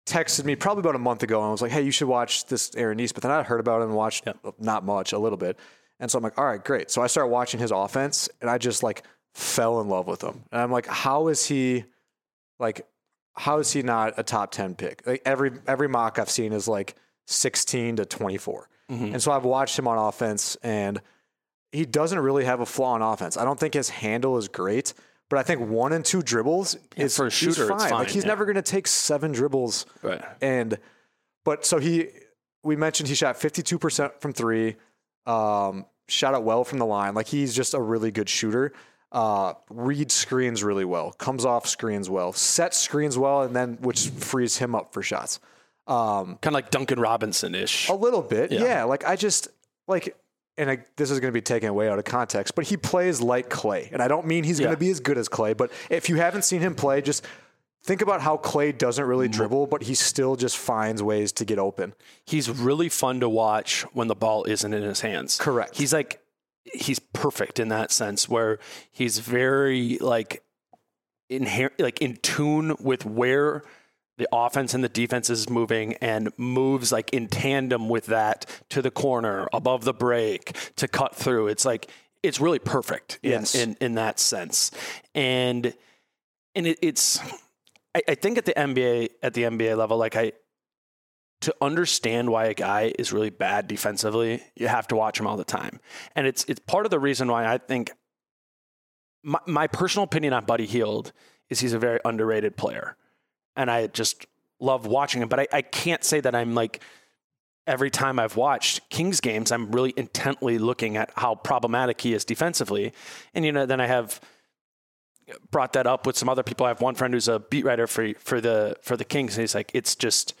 texted me probably about a month ago and I was like, "Hey, you should watch this Aaron Nesmith." And I heard about it and watched not much, a little bit. And so I'm like, "All right, great." So I start watching his offense, and I just like fell in love with him. And I'm like, "How is he like? How is he not a top ten pick?" Like every every mock I've seen is like 16 to 24. And so I've watched him on offense and he doesn't really have a flaw in offense. I don't think his handle is great, but I think one and two dribbles is for a shooter, it's fine. fine, Like he's yeah. never going to take seven dribbles. Right. And but so he we mentioned he shot 52% from 3. Um shot it well from the line. Like he's just a really good shooter. Uh reads screens really well. Comes off screens well. Sets screens well and then which frees him up for shots. Um Kind of like Duncan Robinson ish. a little bit, Yeah. yeah. Like I just like, and I, this is going to be taken away out of context, but he plays like Klay, and I don't mean he's going to be as good as Klay. But if you haven't seen him play, just think about how Klay doesn't really Mm-hmm. dribble, but he still just finds ways to get open. He's really fun to watch when the ball isn't in his hands. Correct. He's like he's perfect in that sense where he's very like inherent like in tune with where the offense and the defense is moving and moves like in tandem with that to the corner above the break to cut through. It's like it's really perfect in Yes. in, in that sense. And and it, it's I, I think at the NBA at the NBA level, like I to understand why a guy is really bad defensively, you have to watch him all the time. And it's it's part of the reason why I think my, my personal opinion on Buddy Hield is he's a very underrated player. And I just love watching him. But I, I can't say that I'm like every time I've watched Kings games, I'm really intently looking at how problematic he is defensively. And you know, then I have brought that up with some other people. I have one friend who's a beat writer for for the for the Kings, and he's like, it's just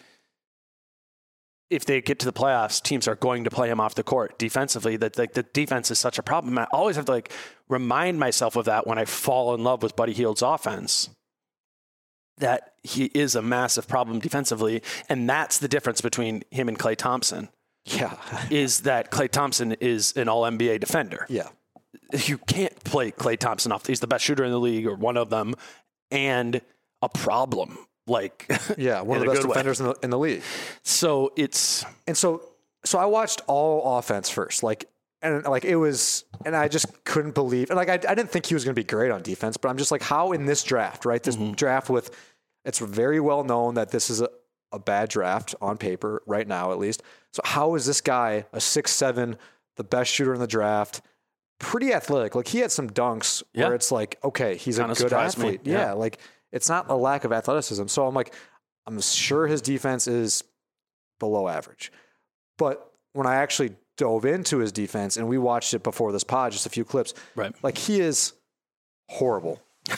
if they get to the playoffs, teams are going to play him off the court defensively. That like the defense is such a problem. I always have to like remind myself of that when I fall in love with Buddy Hield's offense. That he is a massive problem defensively, and that's the difference between him and Klay Thompson. Yeah. Is that Klay Thompson is an All NBA defender? yeah. you can't play Klay Thompson off. He's the best shooter in the league, or one of them, and a problem. Like, Yeah. One of the best defenders in the, in the league. So it's And so, so I watched all offense first, like, and like it was, and I just couldn't believe, and like I, I didn't think he was going to be great on defense, but I'm just like, how in this draft, right? This mm-hmm. draft with, it's very well known that this is a, a bad draft on paper right now, at least. So how is this guy a six seven, the best shooter in the draft? Pretty athletic. Like he had some dunks Yeah. where it's like, okay, he's Kinda a good athlete. Yeah. yeah, like it's not a lack of athleticism. So I'm like, I'm sure his defense is below average. But when I actually dove into his defense and we watched it before this pod, just a few clips, Right. like he is horrible.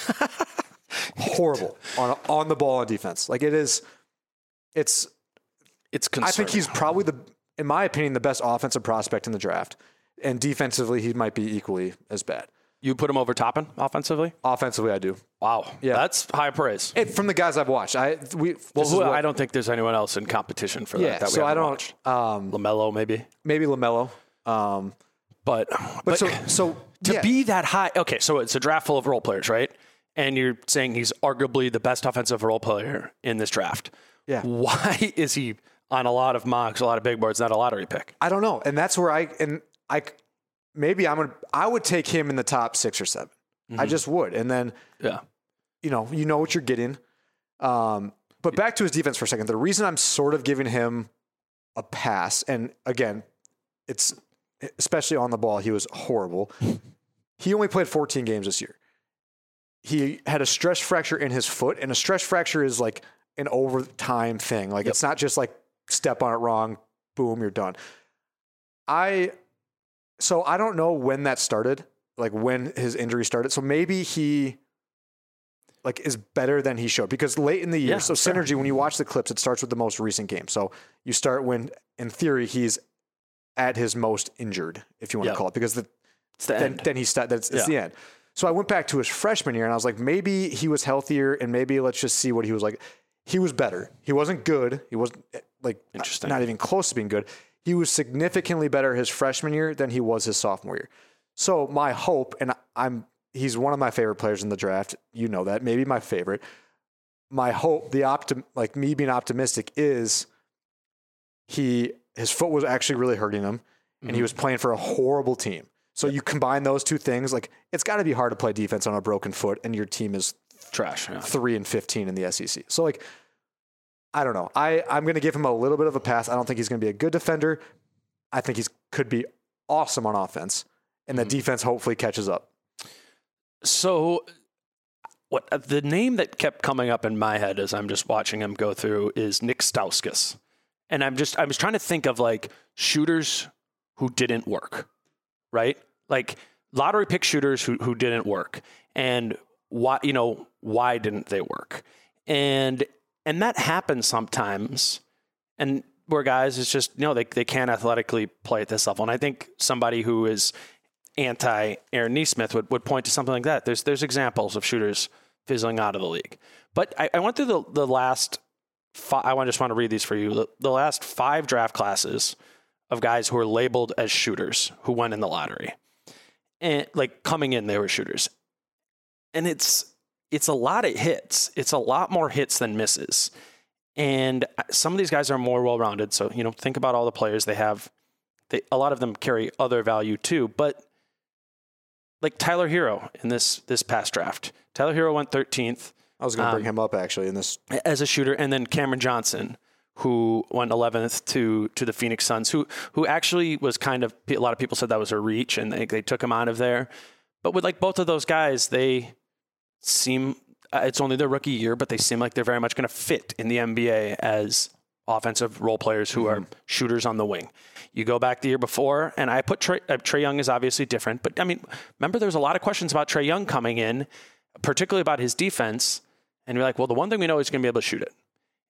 horrible on on the ball on defense. Like it is it's it's I think he's probably the in my opinion the best offensive prospect in the draft. And defensively he might be equally as bad. You put him over Toppin offensively. Offensively I do. Wow, Yeah. that's high praise. It, from the guys I've watched. I we Well, who, what- I don't think there's anyone else in competition for that. yeah, that we so I don't um LaMelo maybe, maybe LaMelo. Um but but, so so to yeah. be that high. Okay, so it's a draft full of role players, right? And you're saying he's arguably the best offensive role player in this draft. Yeah. Why is he on a lot of mocks, a lot of big boards, not a lottery pick? I don't know, and that's where I and I maybe I'm gonna I would take him in the top six or 7 Mm-hmm. I just would, and then Yeah. you know you know what you're getting. Um, but back to his defense for a second. The reason I'm sort of giving him a pass, and again, it's especially on the ball, he was horrible. he only played 14 games this year. He had a stress fracture in his foot, and a stress fracture is like an overtime thing. Like it's not just like step on it wrong, boom, you're done. I so I don't know when that started, like when his injury started. So maybe he like is better than he showed because late in the year. Yeah, so fair. synergy, when you watch the clips, it starts with the most recent game. So you start when, in theory, he's at his most injured, if you want Yeah. to call it, because the, It's the then end. then he sta- that's it's the end. So I went back to his freshman year and I was like, maybe he was healthier and maybe let's just see what he was like. He was better. He wasn't good. He wasn't eh, like Interesting. not even close to being good. He was significantly better his freshman year than he was his sophomore year. So my hope, and I'm he's one of my favorite players in the draft. You know that, maybe my favorite. My hope, the optim like me being optimistic is he his foot was actually really hurting him and he mm-hmm. was playing for a horrible team. So you combine those two things, like it's got to be hard to play defense on a broken foot, and your team is Trash. Yeah. three and fifteen in the SEC. So like, I don't know. I I'm going to give him a little bit of a pass. I don't think he's going to be a good defender. I think he's could be awesome on offense, and the defense hopefully catches up. So, what uh, the name that kept coming up in my head as I'm just watching him go through is Nick Stauskas, and I'm just I was trying to think of like shooters who didn't work, right? Like lottery pick shooters who who didn't work, and why you know why didn't they work, and and that happens sometimes, and where guys it's just you know they they can't athletically play at this level, and I think somebody who is anti Aaron Nesmith would, would point to something like that. There's there's examples of shooters fizzling out of the league. But I, I went through the, the last five, I just want to read these for you. The, the last five draft classes of guys who are labeled as shooters who went in the lottery. And like coming in, they were shooters. And it's it's a lot of hits. It's a lot more hits than misses. And some of these guys are more well rounded. So, you know, think about all the players they have. They, a lot of them carry other value too. But like Tyler Herro in this this past draft. Tyler Herro went 13th. I was going to bring um, him up actually in this. as a shooter, and then Cameron Johnson, who went 11th to to the Phoenix Suns, who who actually was kind of a lot of people said that was a reach, and they, they took him out of there. But with like both of those guys, they seem uh, it's only their rookie year, but they seem like they're very much going to fit in the NBA as offensive role players who are shooters on the wing. You go back the year before, and I put Trey, uh, Trae Young is obviously different, but I mean, remember there was a lot of questions about Trae Young coming in, particularly about his defense, and you're like, well, the one thing we know is he's going to be able to shoot it,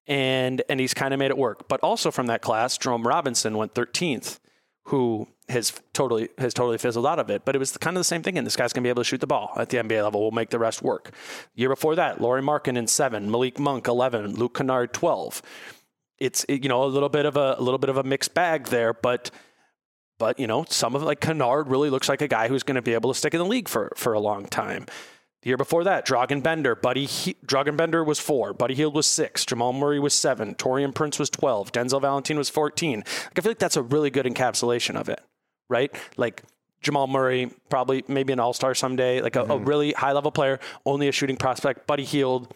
and and he's kind of made it work. But also from that class, Jerome Robinson went 13th, who has totally has totally fizzled out of it. But it was kind of the same thing. And this guy's gonna be able to shoot the ball at the NBA level. We'll make the rest work. Year before that, Lauri Markkanen in seven, Malik Monk eleven, Luke Kennard twelve. It's you know a little bit of a, a little bit of a mixed bag there, but but you know some of like Kennard really looks like a guy who's going to be able to stick in the league for for a long time. The year before that, Dragan Bender, Buddy he- Dragan Bender was four, Buddy Hield was six, Jamal Murray was seven, Taurean Prince was twelve, Denzel Valentine was fourteen. Like I feel like that's a really good encapsulation of it, right? Like Jamal Murray, probably maybe an All Star someday, like a, a mm-hmm. really high level player, only a shooting prospect. Buddy Hield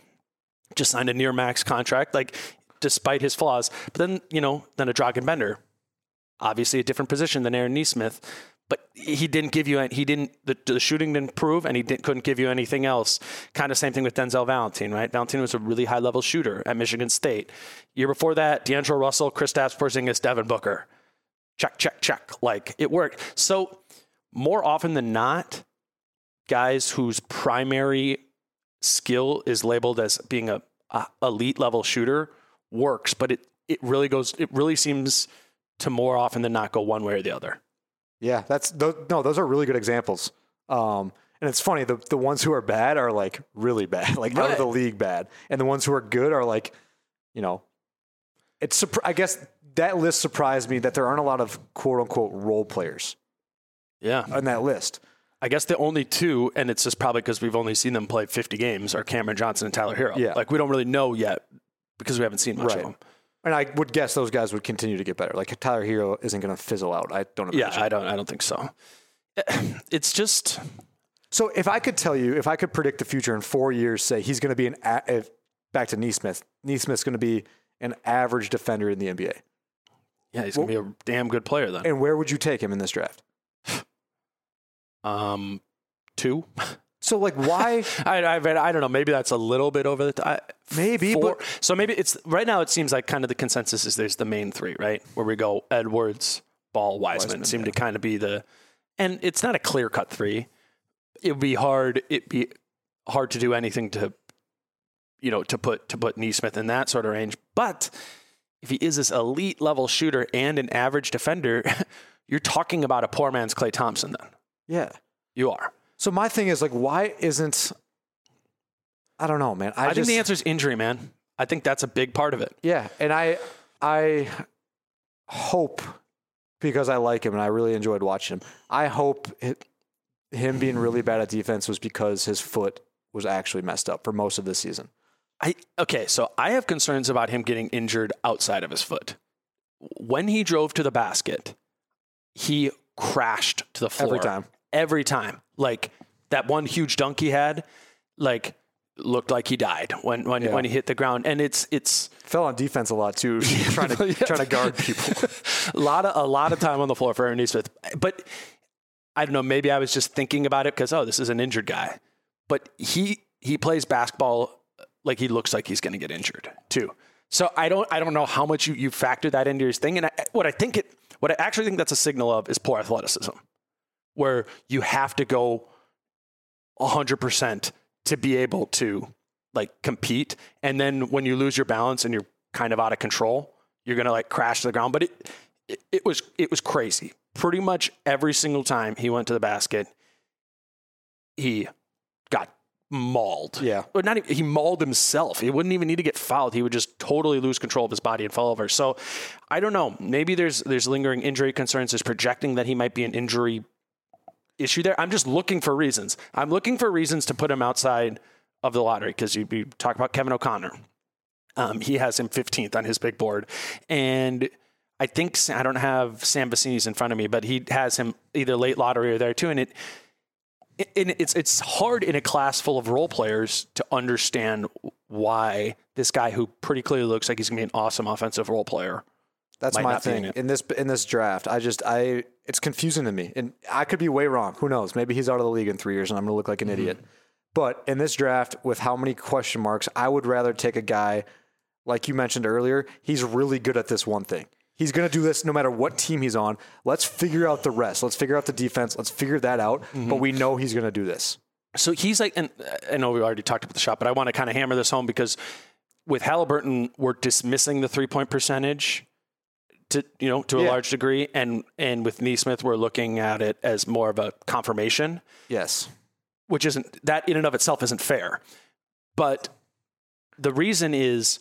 just signed a near max contract, like despite his flaws. But then you know, then a Dragan Bender, obviously a different position than Aaron Nesmith, but he didn't give you he didn't the, the shooting didn't prove and he couldn't give you anything else. Kind of same thing with Denzel Valentine, right? Valentine was a really high level shooter at Michigan State. Year before that, D'Angelo Russell, Kristaps Porzingis, Devin Booker. Check, check, check. Like it worked. So more often than not, guys whose primary skill is labeled as being a, a elite level shooter works, but it it really goes. It really seems to more often than not go one way or the other. Yeah, that's those, no, those are really good examples. Um, and it's funny the the ones who are bad are like really bad, like out of the league bad, and the ones who are good are like, you know, it's I guess that list surprised me that there aren't a lot of quote unquote role players Yeah. on that list. I guess the only two, and it's just probably because we've only seen them play 50 games, are Cameron Johnson and Tyler Herro. Yeah. Like we don't really know yet because we haven't seen much Right. of them. And I would guess those guys would continue to get better. Like Tyler Herro isn't going to fizzle out. I don't Yeah. I don't. I don't think so. It's just So if I could tell you, if I could predict the future in four years, say he's going to be an if, back to Nesmith. Nesmith's going to be an average defender in the NBA. yeah, he's gonna be a damn good player then. And where would you take him in this draft? Um, two. So like, why? I, I I don't know. Maybe that's a little bit over the top. Maybe, Four. but- so maybe it's right now. It seems like kind of the consensus is there's the main three, right? Where we go Edwards, Ball, Wiseman, Wiseman, seem yeah. to kind of be the, and it's not a clear cut three. It would be hard. It'd be hard to do anything to, you know, to put to put Nesmith in that sort of range. But if he is this elite level shooter and an average defender, you're talking about a poor man's Klay Thompson. Then yeah. you are. So my thing is like, why isn't? I don't know, man. I, I, think the answer is injury, man. I think that's a big part of it. Yeah, and I I hope because I like him and I really enjoyed watching him. I hope it, him being really bad at defense was because his foot was actually messed up for most of the season. I okay, so I have concerns about him getting injured outside of his foot. When he drove to the basket, he crashed to the floor Every time. Every time, like that one huge dunk he had, like looked like he died when when Yeah. when he hit the ground. And it's it's Fell on defense a lot too, trying to Yeah. trying to guard people. a lot of a lot of time on the floor for Aaron Nesmith. But I don't know, maybe I was just thinking about it because oh, this is an injured guy, but he he plays basketball like he looks like he's going to get injured too. So I don't I don't know how much you you factor that into his thing, and I, what I think it what I actually think that's a signal of is poor athleticism, where you have to go hundred percent to be able to like compete, and then when you lose your balance and you're kind of out of control, you're gonna like crash to the ground. But it, it, it was it was crazy. Pretty much every single time he went to the basket, he got mauled. Yeah. But not even, he mauled himself. He wouldn't even need to get fouled. He would just totally lose control of his body and fall over. So I don't know. Maybe there's there's lingering injury concerns. There's projecting that he might be an injury issue there. I'm just looking for reasons. I'm looking for reasons to put him outside of the lottery because you, you talk about Kevin O'Connor. Um, he has him 15th on his big board. And I think I don't have Sam Vecenie's in front of me, but he has him either late lottery or there too. And it, it, it's it's hard in a class full of role players to understand why this guy who pretty clearly looks like he's gonna be an awesome offensive role player. That's might my not be in thing in this in this draft. I just I it's confusing to me, and I could be way wrong. Who knows? Maybe he's out of the league in three years, and I'm going to look like an Mm-hmm. idiot. But in this draft, with how many question marks, I would rather take a guy like you mentioned earlier. He's really good at this one thing. He's going to do this no matter what team he's on. Let's figure out the rest. Let's figure out the defense. Let's figure that out. Mm-hmm. But we know he's going to do this. So he's like, and I know we already talked about the shot, but I want to kind of hammer this home because with Haliburton, we're dismissing the three point percentage to you know to a Yeah. large degree, and and with Nesmith, we're looking at it as more of a confirmation. Yes. which isn't that in and of itself isn't fair. But the reason is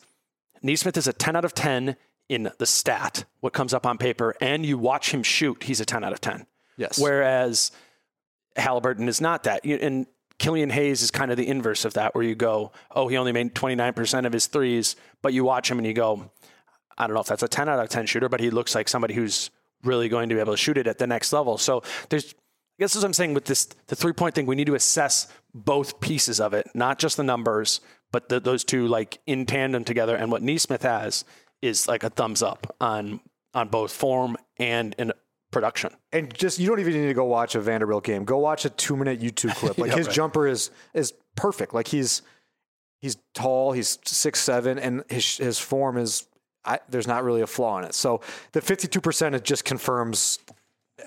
Nesmith is a 10 out of 10 in the stat, what comes up on paper, and you watch him shoot, he's a 10 out of 10. Yes. Whereas Haliburton is not that. And Killian Hayes is kind of the inverse of that, where you go, oh, he only made 29% of his threes, but you watch him and you go, I don't know if that's a 10 out of 10 shooter, but he looks like somebody who's really going to be able to shoot it at the next level. So there's, I guess what I'm saying with this, the three point thing, we need to assess both pieces of it, not just the numbers, but the, those two like in tandem together. And what Nesmith has is like a thumbs up on, on both form and in production. and just you don't even need to go watch a Vanderbilt game. Go watch a two minute YouTube clip. Like Yeah, his right. jumper is is perfect. Like he's he's tall. He's six seven, and his his form is. I, there's not really a flaw in it. So the 52 percent it just confirms,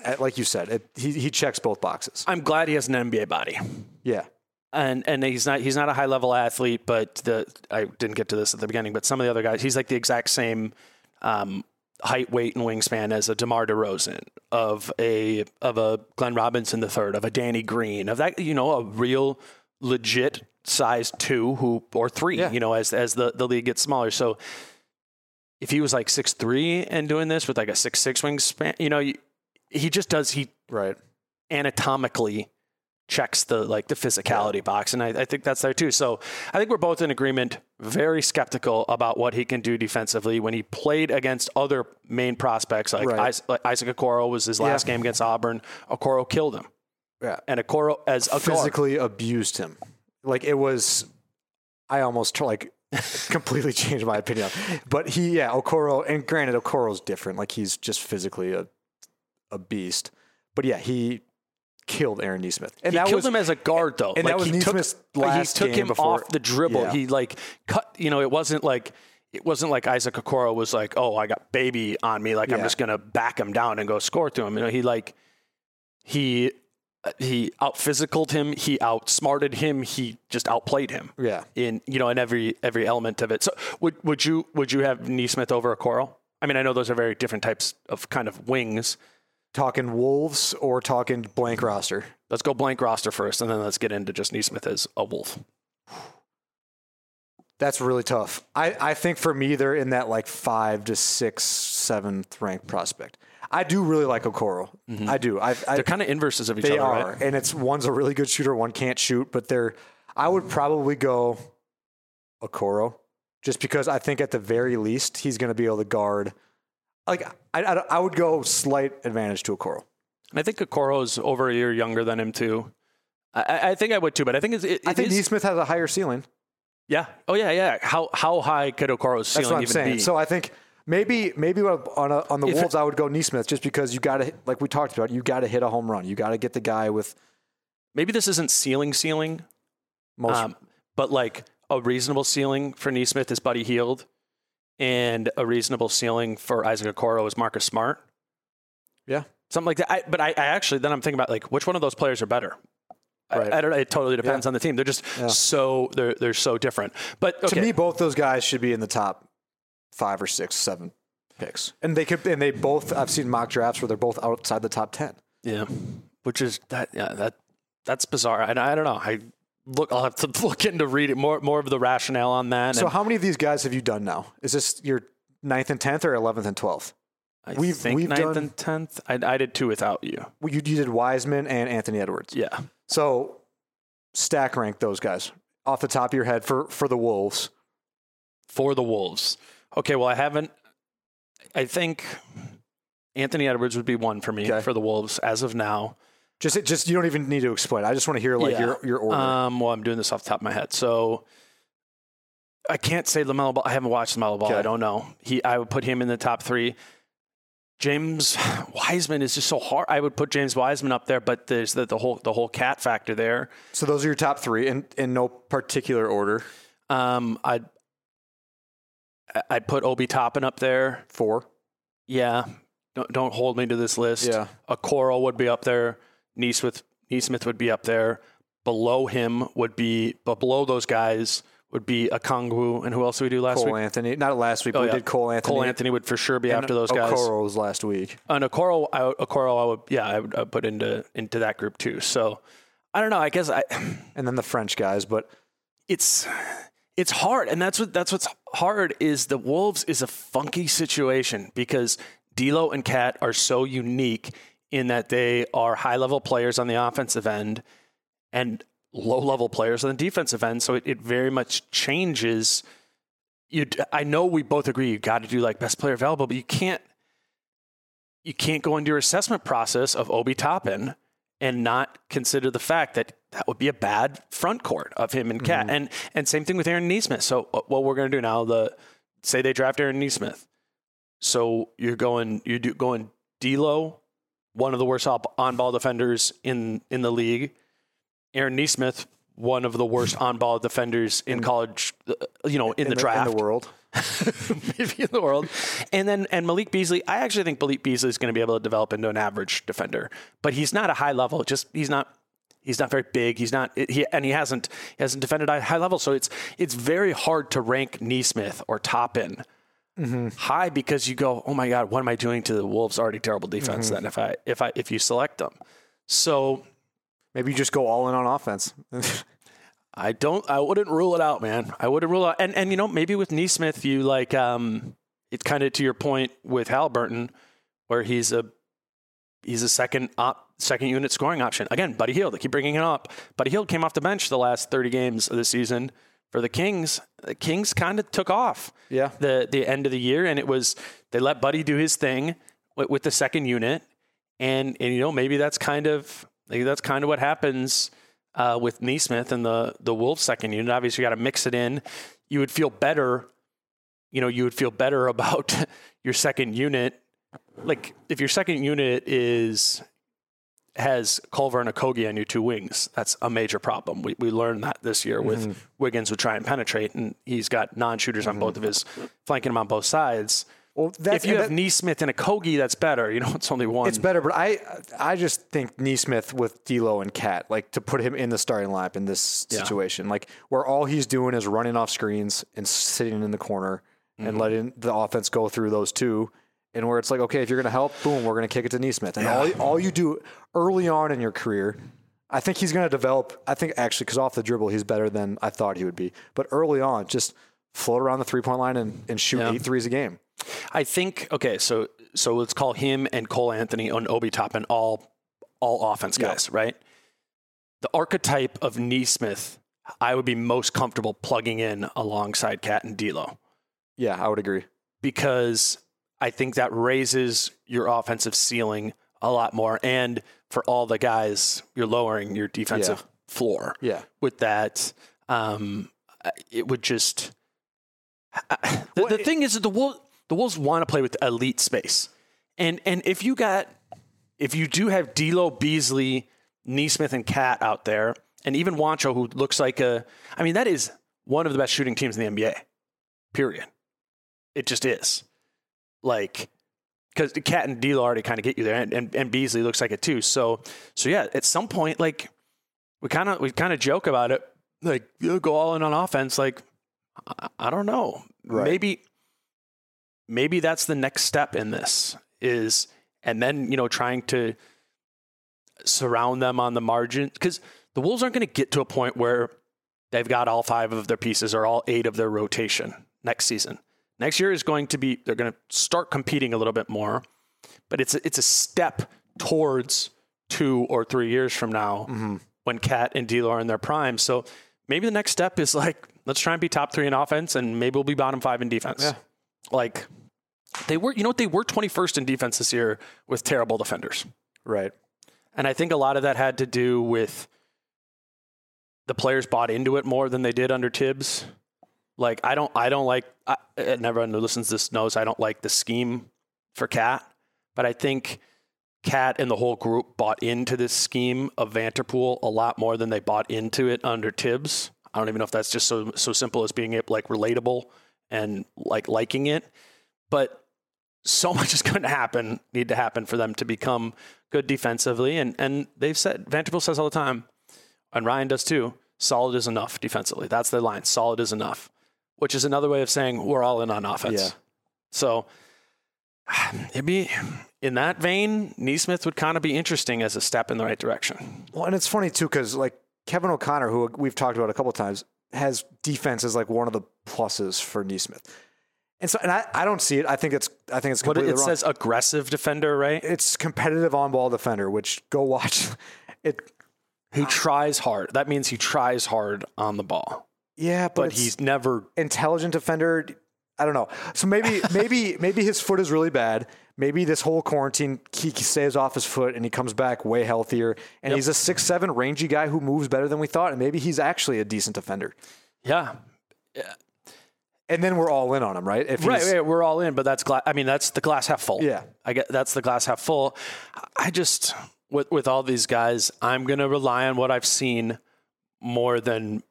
uh, like you said, it, he he checks both boxes. I'm glad he has an NBA body. Yeah, and and he's not he's not a high level athlete, but the I didn't get to this at the beginning, but some of the other guys, he's like the exact same um, height, weight, and wingspan as a DeMar DeRozan, of a of a Glenn Robinson the third, of a Danny Green, of that you know a real legit size two who or three, Yeah. you know, as as the the league gets smaller. So if he was like six three and doing this with like a six six wingspan, you know, you- he just does he right. anatomically checks the like the physicality box and I, I think that's there too so i think we're both in agreement very skeptical about what he can do defensively when he played against other main prospects like, Right. Is- like isaac okoro was his last Yeah. game against auburn okoro killed him Yeah, and okoro as physically abused him. Like it was, I almost like completely changed my opinion. But he, yeah, Okoro, and granted, Okoro's different. Like he's just physically a a beast. But yeah, he killed Aaron Nesmith, and he that killed was him as a guard though and like that was he took, Nesmith's like, last he took him before- off the dribble Yeah. he like cut you know it wasn't like it wasn't like Isaac Okoro was like, "Oh, I got baby on me, like I'm just gonna back him down and go score to him." You know, he like he he out physicaled him, he outsmarted him, he just outplayed him yeah. in you know in every every element of it. So would would you would you have Nesmith over Okoro? I mean, I know those are very different types of kind of wings. Talking Wolves or talking blank roster. Let's go blank roster first, and then let's get into just Nesmith as a wolf. That's really tough. I, I think for me, they're in that like five to six, seventh ranked prospect. I do really like Okoro. Mm-hmm. I do. I, I, They're kind of inverses of each They other, They are, right? and it's one's a really good shooter, one can't shoot. But they're, I would probably go Okoro, just because I think at the very least he's going to be able to guard. Like I, I, I would go slight advantage to Okoro. And I think Okoro's over a year younger than him too. I- I, think I would too, but I think it's, it, I think is- Nesmith has a higher ceiling. yeah. Oh yeah, yeah. How how high could Okoro's That's ceiling what I'm even saying. be? So I think Maybe maybe on a, on the If Wolves, I would go Nesmith just because you got to like we talked about. You got to hit a home run. You got to get the guy with Maybe this isn't ceiling ceiling, most. um, but like a reasonable ceiling for Nesmith is Buddy Hield, and a reasonable ceiling for Isaac Okoro is Marcus Smart. yeah, something like that. I, but I, I actually then I'm thinking about like which one of those players are better. I- Right. I, don't know. It totally depends Yeah. on the team. They're just Yeah. so they're they're so different. But okay. to me, both those guys should be in the top five or six, seven picks, and they could. And they both. I've seen mock drafts where they're both outside the top ten. yeah, which is that yeah that that's bizarre. I, I don't know. I look. I'll have to look into read it more more of the rationale on that. So and how many of these guys have you done now? Is this your ninth and tenth or eleventh and twelfth? I we've- think we've ninth done- and tenth. I, I did two without you. Well, you, you did Wiseman and Anthony Edwards. Yeah. So stack rank those guys off the top of your head for for the Wolves. for the Wolves. Okay, well, I haven't. I think Anthony Edwards would be one for me Okay. for the Wolves as of now. Just just you don't even need to explain. I just want to hear like Yeah. your your order. Um, well, I'm doing this off the top of my head, so I can't say LaMelo Ball. I haven't watched LaMelo Ball. Okay. I don't know. He, I would put him in the top three. James Wiseman is just so hard. I would put James Wiseman up there, but there's the, the whole the whole KAT factor there. so those are your top three in in no particular order. Um, I'd I'd put Obi Toppin up there. Four. Yeah, don't, don't hold me to this list. Yeah. Okoro would be up there. Nesmith Nesmith would be up there. Below him would be, but below those guys would be Okongwu, and who else did we do last Cole week? Anthony. Not last week, but Oh, we did Cole Anthony. Cole Anthony would for sure be and after those guys. Okoro was last week. And Okoro, I, Okoro, I would, yeah, I would uh, put into into that group too. So I don't know. I guess I. And then the French guys, but it's it's hard and that's what that's what's hard is the wolves is a funky situation because D'Lo and KAT are so unique in that they are high level players on the offensive end and low level players on the defensive end so it, it very much changes. You I know we both agree you got to do like best player available but you can't you can't go into your assessment process of Obi Toppin and not consider the fact that that would be a bad front court of him and KAT. And and same thing with Aaron Nesmith. So uh, what we're going to do now, the say they draft Aaron Nesmith. So you're going you're do, going D'Lo, one of the worst on ball defenders in in the league. Aaron Nesmith, one of the worst on ball defenders in college, uh, you know, in, the, draft in the world. maybe in the world. And then and Malik Beasley, I actually think Malik Beasley is going to be able to develop into an average defender, but he's not a high level. Just he's not he's not very big. He's not he and he hasn't he hasn't defended at high level. So it's it's very hard to rank Nesmith or Toppin high because you go, oh my god, what am I doing to the Wolves' already terrible defense? Then if I if I if you select them, so. Maybe you just go all in on offense. I don't. I wouldn't rule it out, man. I wouldn't rule out. And and you know maybe with Nesmith, you like um, it's kind of to your point with Haliburton, where he's a he's a second op, second unit scoring option. Again, Buddy Hield. They keep bringing it up. Buddy Hield came off the bench the last thirty games of the season for the Kings. The Kings kind of took off. Yeah. The the end of the year, and it was they let Buddy do his thing with, with the second unit, and and you know maybe that's kind of maybe that's kind of what happens uh, with Nesmith and the the Wolves second unit. Obviously, you got to mix it in. You would feel better, you know, you would feel better about your second unit. Like if your second unit is has Culver and Okogie on your two wings, that's a major problem. We we learned that this year with Wiggins would try and penetrate, and he's got non-shooters on both of his flanking him on both sides. Well, if you have that- Nesmith and Okogie, that's better. You know, it's only one. It's better, but I I just think Nesmith with D'Lo and KAT, like to put him in the starting lineup in this Yeah. situation, like where all he's doing is running off screens and sitting in the corner Mm-hmm. and letting the offense go through those two, and where it's like, okay, if you're going to help, boom, we're going to kick it to Nesmith, and all all you do early on in your career. I think he's going to develop. I think actually, because off the dribble, he's better than I thought he would be. But early on, just float around the three point line and, and shoot Yeah. eight threes a game. I think okay, so so let's call him and Cole Anthony and Obi Toppin all all offense Yeah. guys, right? The archetype of Nesmith, I would be most comfortable plugging in alongside KAT and D'Lo Yeah, I would agree. because I think that raises your offensive ceiling a lot more, and for all the guys, you're lowering your defensive floor Yeah. with that. Um, it would just. The, Well, the it- thing is that the Wolves, the Wolves want to play with elite space. And and if you got if you do have D'Lo, Beasley, Nesmith, and KAT out there, and even Juancho, who looks like a, I mean, that is one of the best shooting teams in the NBA. Period. It just is. Like, because the KAT and D'Lo already kind of get you there, and, and, and Beasley looks like it too. So, so yeah, at some point, like we kind of we kind of joke about it, like you go all in on offense. Like, I, I don't know, Right. maybe maybe that's the next step in this is, and then you know trying to surround them on the margin because the Wolves aren't going to get to a point where they've got all five of their pieces or all eight of their rotation next season. Next year is going to be they're going to start competing a little bit more, but it's a, it's a step towards two or three years from now mm-hmm. when KAT and D'Lo are in their prime. So maybe the next step is like let's try and be top three in offense, and maybe we'll be bottom five in defense. Yeah. Like they were, you know what? They were 21st in defense this year with terrible defenders. Right. And I think a lot of that had to do with the players bought into it more than they did under Thibs. Like I don't, I don't like. I, uh, and everyone who listens to this knows I don't like the scheme for KAT, but I think KAT and the whole group bought into this scheme of Vanterpool a lot more than they bought into it under Thibs. I don't even know if that's just so so simple as being like relatable and like liking it, but so much is going to happen, need to happen for them to become good defensively. And and they've said Vanterpool says all the time, and Ryan does too. Solid is enough defensively. That's their line. Solid is enough, which is another way of saying we're all in on offense. Yeah. So it'd be in that vein. Nesmith would kind of be interesting as a step in the right direction. Well, and it's funny too because like Kevin O'Connor, who we've talked about a couple times, has defense as like one of the pluses for Nesmith. And so, and I, I don't see it. I think it's I think it's But completely it wrong. says aggressive defender, right? it's competitive on ball defender, which go watch. It He tries hard. That means he tries hard on the ball, yeah, but, but he's never intelligent defender. I don't know. So maybe maybe maybe his foot is really bad. Maybe this whole quarantine he stays off his foot and he comes back way healthier. And he's a six seven rangy guy who moves better than we thought. And maybe he's actually a decent defender. yeah. And then we're all in on him, right? If Right, right, we're all in, but that's glass. I mean, that's the glass half full. Yeah. I get that's the glass half full. I just with with all these guys, I'm gonna rely on what I've seen more than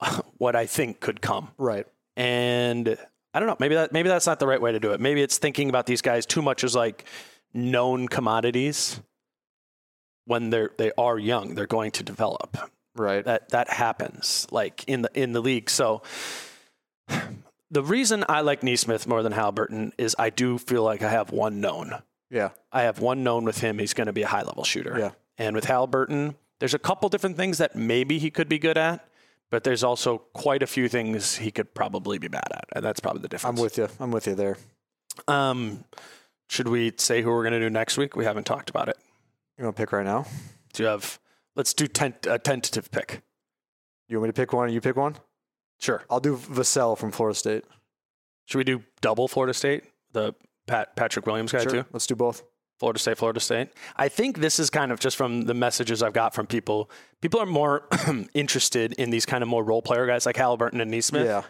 what I think could come. right. And I don't know. Maybe that maybe that's not the right way to do it. Maybe it's thinking about these guys too much as like known commodities when they're they are young. They're going to develop Right. that that happens like in the in the league. So the reason I like Nesmith more than Haliburton is I do feel like I have one known. yeah. I have one known with him. He's going to be a high level shooter. Yeah. And with Haliburton, there's a couple different things that maybe he could be good at, but there's also quite a few things he could probably be bad at, and that's probably the difference. I'm with you. I'm with you there. Um, should we say who we're going to do next week? We haven't talked about it. You want to pick right now? Do you have? Let's do tent, a tentative pick. You want me to pick one? You pick one. Sure. I'll do Vassell from Florida State. Should we do double Florida State? The Pat Patrick Williams guy Sure. too. Let's do both. Florida State, Florida State. I think this is kind of just from the messages I've got from people. People are more interested in these kind of more role player guys like Haliburton and Nesmith. Yeah.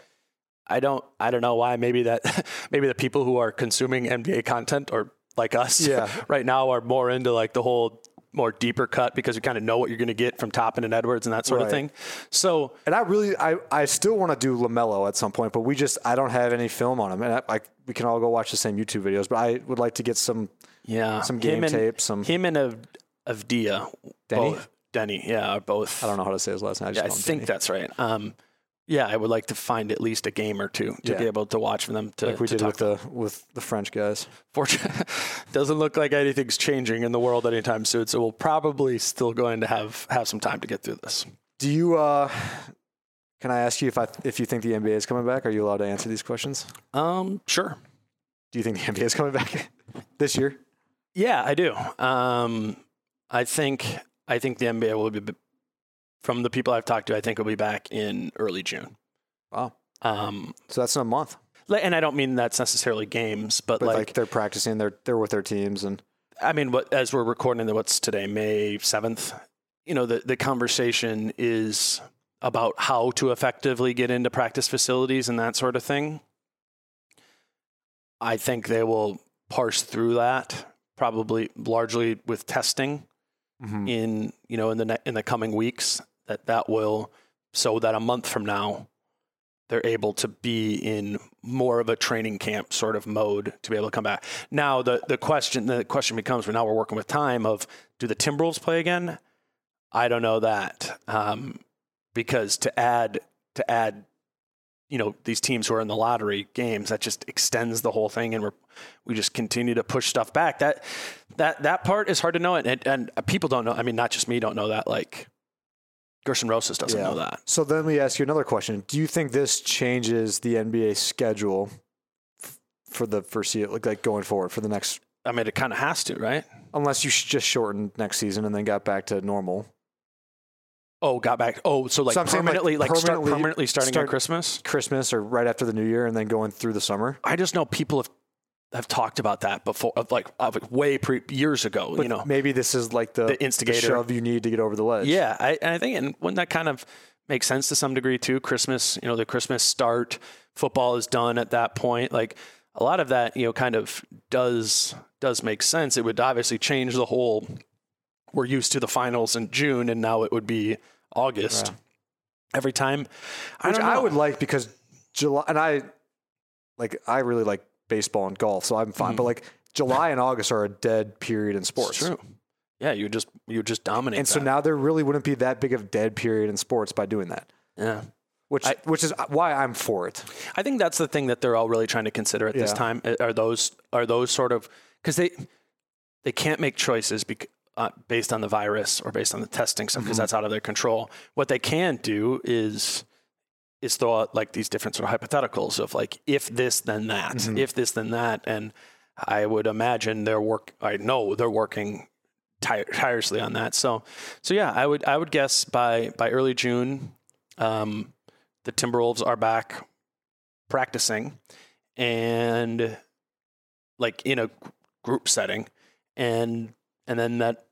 I don't I don't know why. Maybe that maybe the people who are consuming NBA content or like us Yeah. right now are more into like the whole more deeper cut because you kind of know what you're going to get from Toppin and Edwards and that sort of thing. So And I really, I, I still want to do LaMelo at some point, but we just, I don't have any film on him, and I, I, we can all go watch the same YouTube videos. But I would like to get some. Yeah, Some him game and- tape, some- him and of Avdija, Deni? both Deni, yeah, are both. I don't know how to say his last name. I, just Yeah, I think Deni. that's right. Um, yeah, I would like to find at least a game or two to Yeah. be able to watch for them to, like we to did talk with the with the French guys. Fortunately, doesn't look like anything's changing in the world anytime soon. So we'll probably still going to have have some time to get through this. Do you? uh Can I ask you if I if you think the NBA is coming back? Are you allowed to answer these questions? Um, sure. Do you think the NBA is coming back this year? Yeah, I do. Um, I think I think the NBA will be from the people I've talked to. I think will be back in early June. Wow. Um, So that's in a month. and I don't mean that's necessarily games, but, But like, like, they're practicing, they're they're with their teams, and I mean, what as we're recording, what's today, May seventh? You know, the the conversation is about how to effectively get into practice facilities and that sort of thing. I think they will parse through that probably largely with testing Mhm. in you know in the ne- in the coming weeks that that will so that a month from now they're able to be in more of a training camp sort of mode to be able to come back. Now the the question the question becomes well now we're working with time of do the Timberwolves play again? I don't know that um, because to add to add you know these teams who are in the lottery games that just extends the whole thing and we're we just continue to push stuff back that that that part is hard to know and, and, and people don't know i mean not just me don't know that like Gersson Rosas doesn't Yeah. know that So then me ask you another question. Do you think this changes the NBA schedule f- for the foreseeable, like, like going forward for the next, i mean it kind of has to right unless you just shortened next season and then got back to normal? Oh got back oh so like So I'm like, permanently like, start permanently permanently starting start- at christmas Christmas or right after the new year and then going through the summer? i just know people have have talked about that before of like of like way pre years ago But you know maybe this is like the, The instigator. shove you need to get over the ledge. Yeah, I, and I think, and wouldn't that kind of make sense to some degree too? Christmas, you know, the Christmas start, football is done at that point. Like a lot of that, you know, kind of does does make sense. It would obviously change the whole. We're used to the finals in June, and now it would be August Yeah. every time. I Which don't I, would like because July, and I like, I really like baseball and golf, so I'm fine. But like July and August are a dead period in sports. Mm-hmm. It's true. Yeah, you just you just dominate. And so now there really wouldn't be that big of dead period in sports by doing that, yeah. which I- which is why I'm for it. I think that's the thing that they're all really trying to consider at this time. Are those are those sort of because they they can't make choices bec- uh, based on the virus or based on the testing stuff because that's out of their control. What they can do is is throw out like these different sort of hypotheticals of like if this then that, if this then that, and I would imagine they're work. I know they're working tire- tirelessly on that. So so yeah, I would I would guess by by early June. Um, the Timberwolves are back practicing and like in a group setting and and then that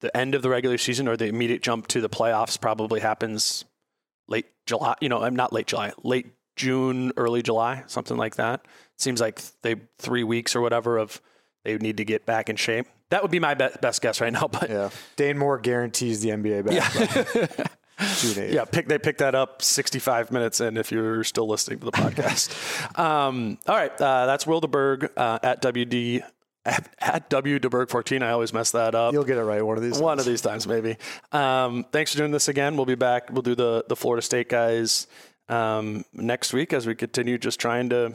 the end of the regular season or the immediate jump to the playoffs probably happens late July, you know, I'm not late July, late June, early July, something like that. Seems like they 3 weeks or whatever of they need to get back in shape. That would be my be- best guess right now, but Yeah, Dane Moore guarantees the NBA back. yeah. Yeah, pick, they picked that up 65 minutes in if you're still listening to the podcast. um, all right, uh, that's Will DeBerg uh, at WD at, at W DeBerg 14. I always mess that up. You'll get it right one of these. One times. of these times, maybe. Um, thanks for doing this again. We'll be back. We'll do the the Florida State guys um, next week as we continue just trying to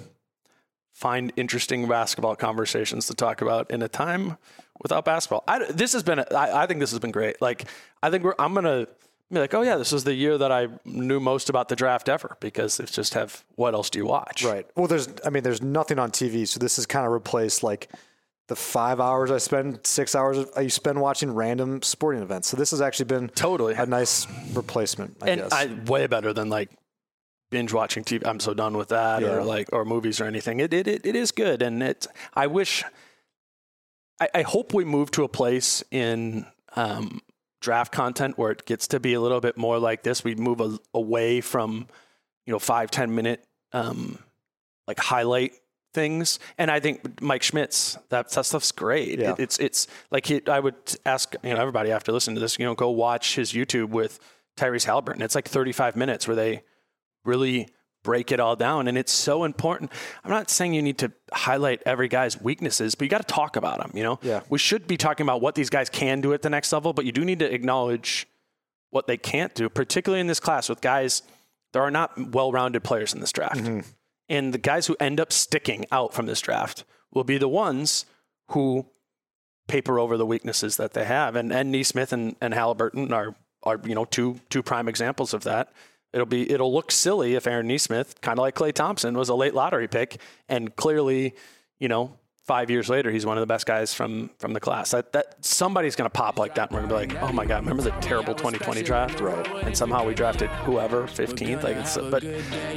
find interesting basketball conversations to talk about in a time without basketball. I, this has been. I, I think this has been great. Like I think we're. I'm gonna be like, oh yeah, this is the year that I knew most about the draft ever because it's just have what else do you watch? Right. Well, there's, I mean, there's nothing on TV, so this has kind of replaced like the five hours I spend, six hours I spend watching random sporting events. So this has actually been Totally. a nice replacement, I and guess. I way better than like binge watching TV. I'm so done with that, Yeah. or like or movies or anything. It it it, it is good, and it. I wish. I, I hope we move to a place in um, draft content where it gets to be a little bit more like this. We move a, away from you know five ten minute um, like highlight things, and I think Mike Schmitz that that stuff's great. Yeah. It, it's it's like he, I would ask you know everybody after listening to this, you know, go watch his YouTube with Tyrese Haliburton. It's like 35 minutes where they really break it all down, and it's so important. I'm not saying you need to highlight every guy's weaknesses, but you got to talk about them. You know, Yeah. we should be talking about what these guys can do at the next level, but you do need to acknowledge what they can't do, particularly in this class with guys. There are not well-rounded players in this draft. Mm-hmm. And the guys who end up sticking out from this draft will be the ones who paper over the weaknesses that they have. And and Nesmith and, and Haliburton are are you know two two prime examples of that. It'll be it'll look silly if Aaron Nesmith, kind of like Klay Thompson, was a late lottery pick, and clearly, you know, five years later, he's one of the best guys from from the class. That that somebody's gonna pop like that, and we're gonna be like, oh my god, remember the terrible 2020 draft? Right. And somehow we drafted whoever 15th. Like, it's, but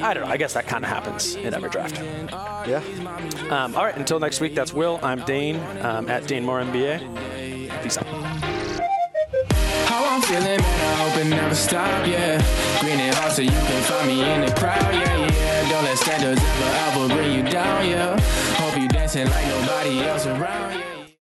I don't know. I guess that kind of happens in every draft. yeah. Um, all right, until next week, that's Will. I'm Dane um, at Dane Moore NBA. Peace out. How I'm feeling, man, I hope and never stop, yeah. Green and hard so you can find me in the crowd, yeah, yeah. Don't let standards ever, ever bring you down, yeah. Hope you dancing like nobody else around.